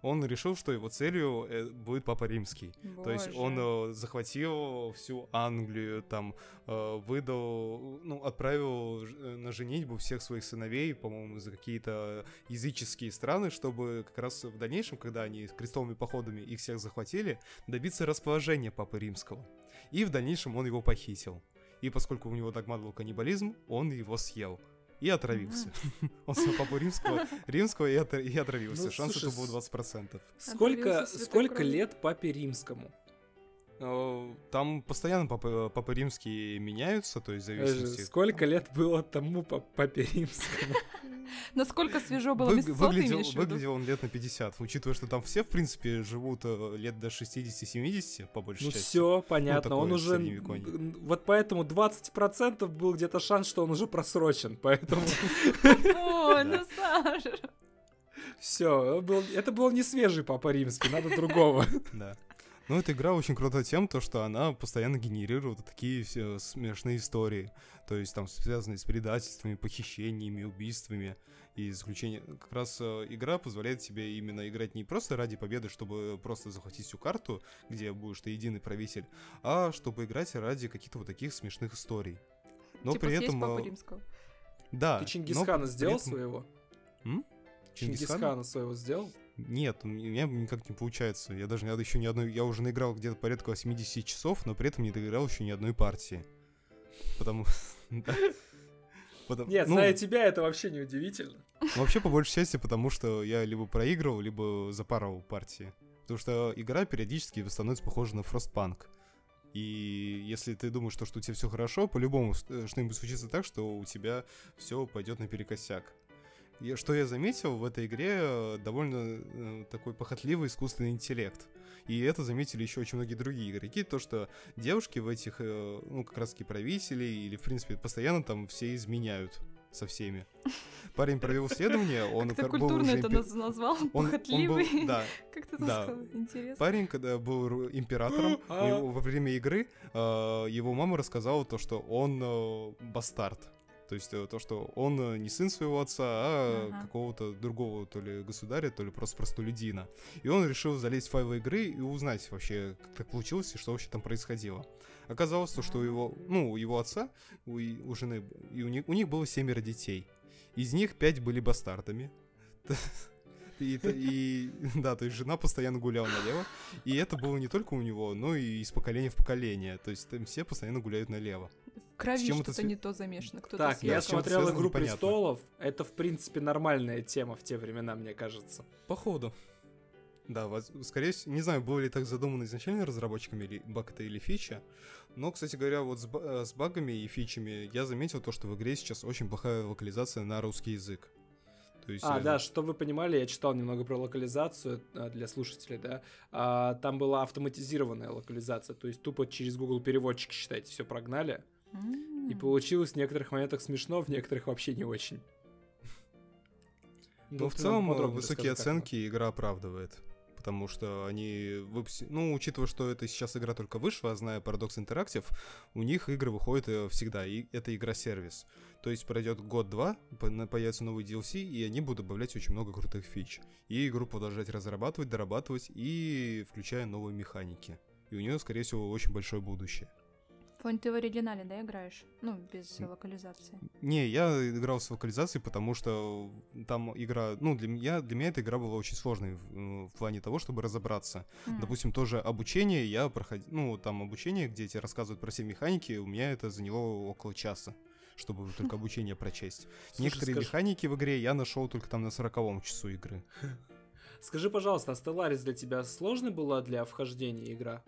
он решил, что его целью э, будет Папа Римский. То есть он Боже. э, захватил всю Англию, там э, выдал, ну, отправил на женитьбу всех своих сыновей, по-моему, за какие-то языческие страны, чтобы как раз в дальнейшем, когда они с крестовыми походами их всех захватили, добиться расположения Папы Римского. И в дальнейшем он его похитил. И поскольку у него догмат был каннибализм, он его съел. И отравился. *laughs* Он съел папу римского, римского и, отра- и отравился. Ну, Шанс слушай, это было с- 20%. Сколько, сколько лет папе римскому? Э, Там постоянно папы, папы римские меняются, то есть в Э, зависимости... Сколько лет было тому па- папе римскому? *laughs* Насколько свежо было Вы- выглядел, виду? выглядел он лет на 50, учитывая, что там все, в принципе, живут э, лет до 60-70, по большей Ну части. все, понятно, такое он уже... Вот поэтому 20% был где-то шанс, что он уже просрочен, поэтому Ой, *laughs* ну Саша. все, это был не свежий папа римский, надо другого. Да. Но эта игра очень крута тем, то, что она постоянно генерирует такие все смешные истории. То есть там связанные с предательствами, похищениями, убийствами и заключением. Как раз э, игра позволяет тебе именно играть не просто ради победы, чтобы просто захватить всю карту, где будешь ты единый правитель, а чтобы играть ради каких-то вот таких смешных историй. Но Типа при этом... папу э, римского. Да. Ты но Чингисхана при сделал этом- своего? М? Чингисхана? Чингисхана своего сделал? Нет, у меня никак не получается. Я даже еще ни одной... Я уже наиграл где-то порядка 70 часов, но при этом не доиграл еще ни одной партии. Потому... *laughs* Потому- Нет, ну, зная тебя, это вообще не удивительно. Вообще, по большей части, потому что я либо проигрывал, либо запарывал партии. Потому что игра периодически становится похожа на Frostpunk. И если ты думаешь, что, что у тебя все хорошо, по-любому э, что-нибудь случится так, что у тебя все пойдет наперекосяк. Я, что я заметил в этой игре, э, довольно э, такой похотливый искусственный интеллект. И это заметили еще очень многие другие игроки, то что девушки в этих, э, ну, как раз таки правителей, или, в принципе, постоянно там все изменяют со всеми. *laughs* Парень провел исследование, он Как ты кор- был культурно уже это импе- наз- назвал? он- он был- Похотливый? да, *laughs* Как ты да. сказал? Интересно. Парень, когда был императором, А. него- во время игры э, его мама рассказала то, что он э, бастард. То есть э, то, что он э, не сын своего отца, а Ага. какого-то другого то ли государя, то ли просто простолюдина. И он решил залезть в файлы игры и узнать вообще, как так получилось и что вообще там происходило. Оказалось, то, что у его, ну, у его отца, у, у жены, и у них, у них было семеро детей. Из них пять были бастардами. *laughs* И, и, *laughs* да, то есть жена постоянно гуляла налево. И это было не только у него, но и из поколения в поколение. То есть там все постоянно гуляют налево. Крови что-то св... не то замешано. Кто-то так, съел. я смотрел «Игру непонятно. престолов». Это, в принципе, нормальная тема в те времена, мне кажется. Походу. Да, скорее всего, не знаю, было ли так задумано изначально разработчиками, или баг это или фича, но, кстати говоря, вот с, э, с багами и фичами я заметил то, что в игре сейчас очень плохая локализация на русский язык. То есть, а, да, что вы понимали, я читал немного про локализацию э, для слушателей, да. А, там была автоматизированная локализация, то есть тупо через Google переводчик, считайте, все прогнали. Mm. И получилось в некоторых моментах смешно, в некоторых вообще не очень. Ну, в целом, высокие оценки игра оправдывает потому что они выпустили... Ну, учитывая, что это сейчас игра только вышла, зная Paradox Interactive, у них игры выходят э, всегда, и это игра-сервис. То есть пройдет год-два, появится новый DLC, и они будут добавлять очень много крутых фич. И игру продолжать разрабатывать, дорабатывать, и включая новые механики. И у нее, скорее всего, очень большое будущее. Фон, ты в оригинале, да, играешь? Ну, без локализации. Не, я играл с локализацией, потому что там игра... Ну, для меня, для меня эта игра была очень сложной в, в плане того, чтобы разобраться. Mm. Допустим, тоже обучение я проходил... Ну, там обучение, где тебе рассказывают про все механики, у меня это заняло около часа чтобы только *laughs* обучение прочесть. Слушай, Некоторые скажи... механики в игре я нашел только там на сороковом часу игры. *laughs* Скажи, пожалуйста, а Stellaris для тебя сложной была для вхождения игра?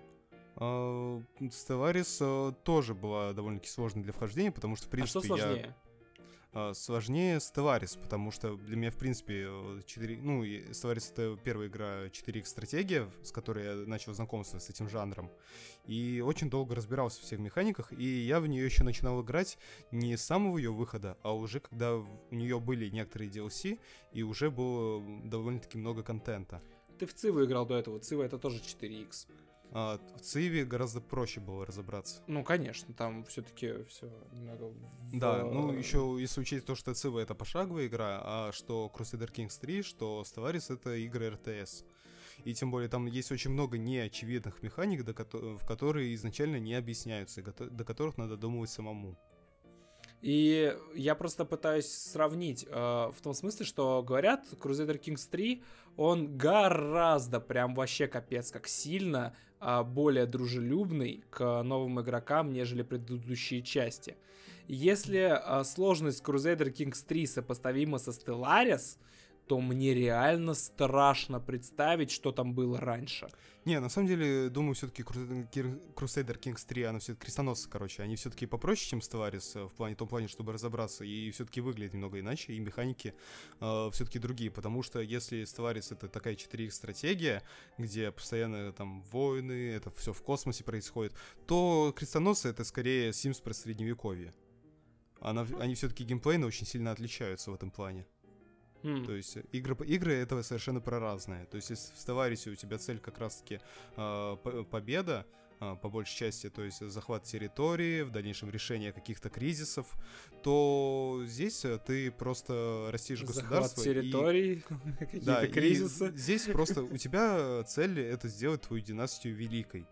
Stellaris а, тоже была довольно-таки сложной для вхождения, потому что, в принципе, а что сложнее? я... Сложнее Stellaris, потому что для меня, в принципе, 4... Ну, Stellaris — это первая игра 4X стратегия, с которой я начал знакомство с этим жанром. И очень долго разбирался в всех механиках, и я в нее еще начинал играть не с самого ее выхода, а уже когда у нее были некоторые DLC, и уже было довольно-таки много контента. Ты в Циву играл до этого. Цива — это тоже 4X. А в Циве гораздо проще было разобраться. Ну, конечно, там все-таки все немного... В... Да, ну еще если учесть то, что Цива это пошаговая игра, а что Crusader Kings 3, что Stellaris это игры RTS. И тем более там есть очень много неочевидных механик, до ко- в которые изначально не объясняются, до которых надо думать самому. И я просто пытаюсь сравнить э, в том смысле, что говорят, Crusader Kings 3, он гораздо, прям вообще капец, как сильно более дружелюбный к новым игрокам, нежели предыдущие части. Если э, сложность Crusader Kings 3 сопоставима со Stellaris, то мне реально страшно представить, что там было раньше. Не, на самом деле, думаю, все-таки Crusader Kings 3, она все-таки крестоносцы, короче, они все-таки попроще, чем Stellaris э, в плане, том плане, чтобы разобраться, и все-таки выглядит немного иначе, и механики э, все-таки другие, потому что если Stellaris это такая 4X стратегия, где постоянно там войны, это все в космосе происходит, то крестоносцы это скорее Sims про средневековье. Она, они все-таки геймплейно очень сильно отличаются в этом плане. Mm. То есть игры, игры этого совершенно про разные. То есть если в Stellaris у тебя цель как раз-таки э, победа, э, по большей части, то есть захват территории, в дальнейшем решение каких-то кризисов, то здесь э, ты просто растишь государство. Захват территорий, и... *laughs* какие-то да, кризисы. здесь просто у тебя цель это сделать твою династию великой.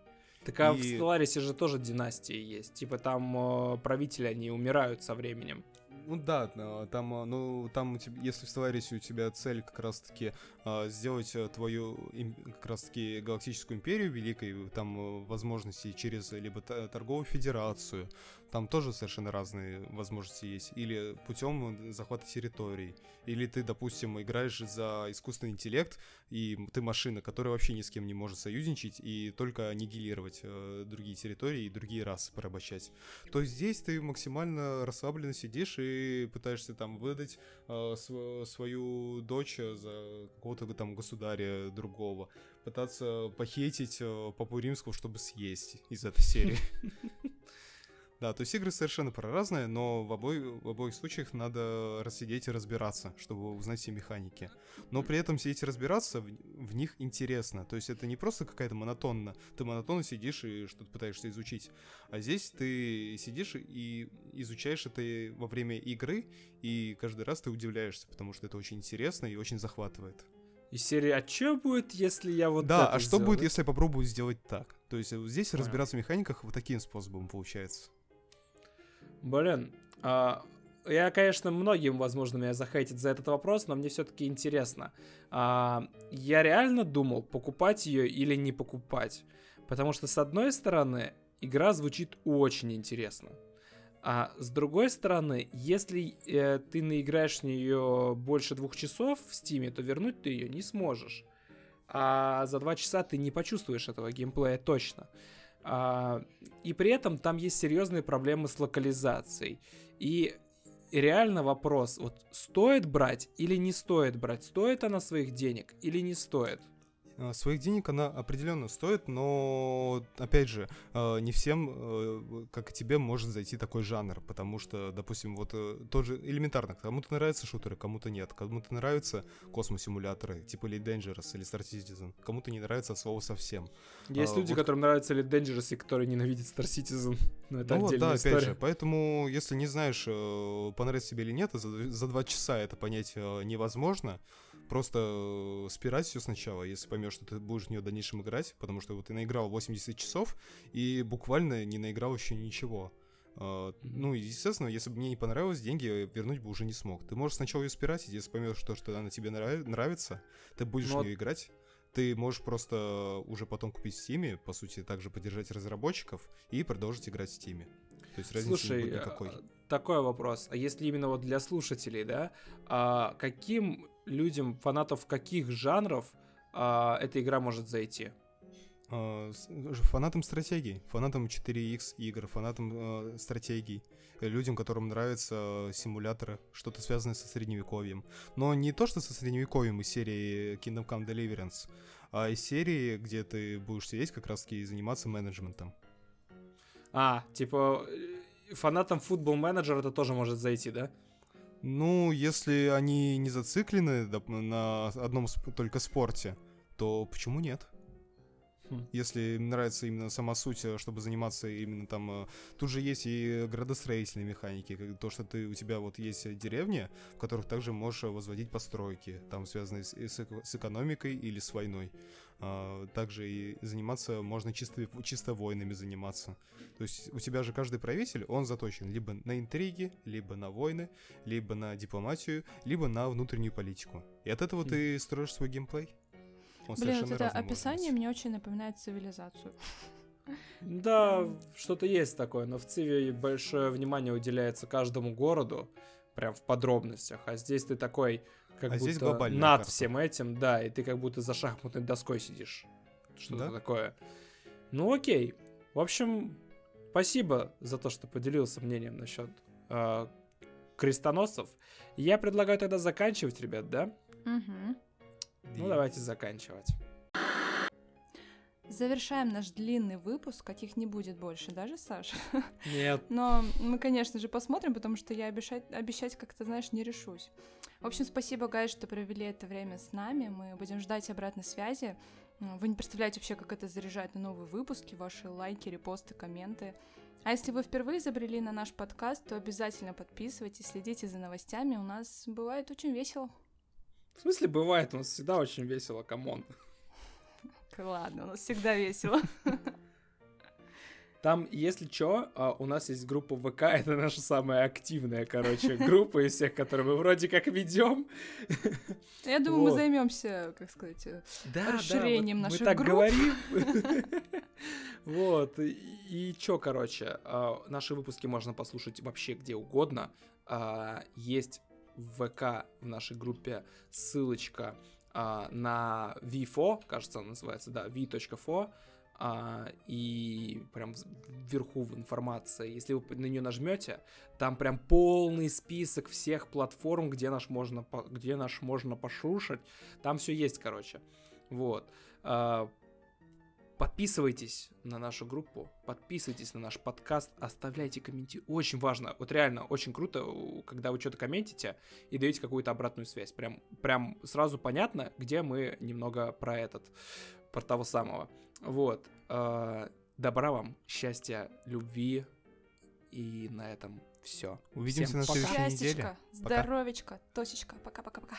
Так а и... в Stellaris же тоже династии есть. Типа там э, правители, они умирают со временем. Ну да, там, а, ну, там, если в Stellaris у тебя цель как раз-таки а, сделать э, твою как раз-таки галактическую империю великой, там э, возможности через либо торговую федерацию, там тоже совершенно разные возможности есть. Или путем захвата территорий. Или ты, допустим, играешь за искусственный интеллект, и ты машина, которая вообще ни с кем не может союзничать, и только аннигилировать э, другие территории и другие расы порабощать. То здесь ты максимально расслабленно сидишь и пытаешься там выдать э, св- свою дочь за какого-то там государя другого. Пытаться похитить э, Папу Римского, чтобы съесть из этой *laughs* серии. Да, то есть игры совершенно про разные, но в, обои, в обоих случаях надо рассидеть и разбираться, чтобы узнать все механики. Но при этом сидеть и разбираться в, в них интересно. То есть это не просто какая-то монотонно. Ты монотонно сидишь и что-то пытаешься изучить. А здесь ты сидишь и изучаешь это во время игры, и каждый раз ты удивляешься, потому что это очень интересно и очень захватывает. И серия, а что будет, если я вот Да, а что сделаю? будет, если я попробую сделать так? То есть здесь Понятно. разбираться в механиках вот таким способом получается. Блин, а я, конечно, многим, возможно, меня захейтит за этот вопрос, но мне все-таки интересно. А, я реально думал, покупать ее или не покупать. Потому что, с одной стороны, игра звучит очень интересно. А с другой стороны, если э, ты наиграешь в нее больше двух часов в стиме, то вернуть ты ее не сможешь. А за два часа ты не почувствуешь этого геймплея точно. А, и при этом там есть серьезные проблемы с локализацией. И реально вопрос, вот стоит брать или не стоит брать? Стоит она своих денег или не стоит? Э, своих денег она определенно стоит, но, опять же, э, не всем, э, как и тебе, может зайти такой жанр, потому что, допустим, вот тот же элементарно, кому-то нравятся шутеры, кому-то нет, кому-то нравятся космосимуляторы, типа Elite Dangerous или Star Citizen, кому-то не нравится слово совсем. Есть а, люди, вот... которым нравится Elite Dangerous и которые ненавидят Star Citizen, *laughs* но это ну, отдельная вот, да, история. опять же, поэтому, если не знаешь, понравится тебе или нет, за, за два часа это понять невозможно, просто э, спирать все сначала, если поймешь, что ты будешь в нее в дальнейшем играть, потому что вот ты наиграл 80 часов и буквально не наиграл еще ничего. Uh, ну, естественно, если бы мне не понравилось, деньги вернуть бы уже не смог. Ты можешь сначала ее спирать, если поймешь, что, что она тебе нрав- нравится, ты будешь Но... в нее играть. Ты можешь просто уже потом купить в Steam, по сути, также поддержать разработчиков и продолжить играть в Steam. То есть разницы Слушай, не будет никакой. А, такой вопрос. А если именно вот для слушателей, да, а каким людям, фанатов каких жанров а, эта игра может зайти? А, фанатам стратегий, фанатам 4X игр, фанатам э, стратегий, людям, которым нравятся симуляторы, что-то связанное со средневековьем. Но не то, что со средневековьем из серии Kingdom Come Deliverance, а из серии, где ты будешь сидеть как раз-таки и заниматься менеджментом. А, типа, э, фанатам футбол менеджер это тоже может зайти, да? Ну, если они не зациклены на одном только спорте, то почему нет? Хм. Если им нравится именно сама суть, э, чтобы заниматься именно там... Э, тут же есть и градостроительные механики, то, что ты, у тебя вот есть деревни, в которых также можешь возводить постройки, там связанные с, с экономикой или с войной. А, также и заниматься можно чисто, чисто войнами заниматься. То есть у тебя же каждый правитель, он заточен либо на интриги, либо на войны, либо на дипломатию, либо на внутреннюю политику. И от этого mm. ты строишь свой геймплей. Он Блин, вот это описание мне очень напоминает цивилизацию. Да, что-то есть такое, но в Циве большое внимание уделяется каждому городу, прям в подробностях, а здесь ты такой как а будто здесь над карта. всем этим, да, и ты как будто за шахматной доской сидишь. Что-то да? такое. Ну окей. В общем, спасибо за то, что поделился мнением насчет э, крестоносцев. Я предлагаю тогда заканчивать, ребят, да? Угу. Ну, давайте заканчивать. Завершаем наш длинный выпуск, каких не будет больше, даже, Саша? *laughs* Нет. Но мы, конечно же, посмотрим, потому что я обещать, обещать как-то, знаешь, не решусь. В общем, спасибо, guys, что провели это время с нами. Мы будем ждать обратной связи. Вы не представляете вообще, как это заряжает на новые выпуски, ваши лайки, репосты, комменты. А если вы впервые забрели на наш подкаст, то обязательно подписывайтесь, следите за новостями. У нас бывает очень весело. В смысле бывает? У нас всегда очень весело, come on. Ладно, у нас всегда весело. Там, если что, а, у нас есть группа ВК, *laughs* это наша самая активная, короче, группа из всех, которые мы вроде как ведем. *laughs* Я думаю, вот. мы займемся, как сказать, да, расширением да, вот наших мы так групп. говорим. *laughs* Вот. И чё, короче, а, наши выпуски можно послушать вообще где угодно. А, есть в ВК в нашей группе ссылочка а, на V4, кажется, он называется, да, v.fo, а, и прям вверху в информации, если вы на нее нажмете, там прям полный список всех платформ, где наш можно, где наш можно пошушать, там все есть, короче, вот. А, Подписывайтесь на нашу группу, подписывайтесь на наш подкаст, оставляйте комментарии. Очень важно, вот реально очень круто, когда вы что-то комментите и даете какую-то обратную связь. Прям, прям сразу понятно, где мы немного про этот, про того самого. Вот. Э, добра вам, счастья, любви. И на этом все. Увидимся Всем на следующей неделе. Здоровечка, точечка. Пока-пока-пока.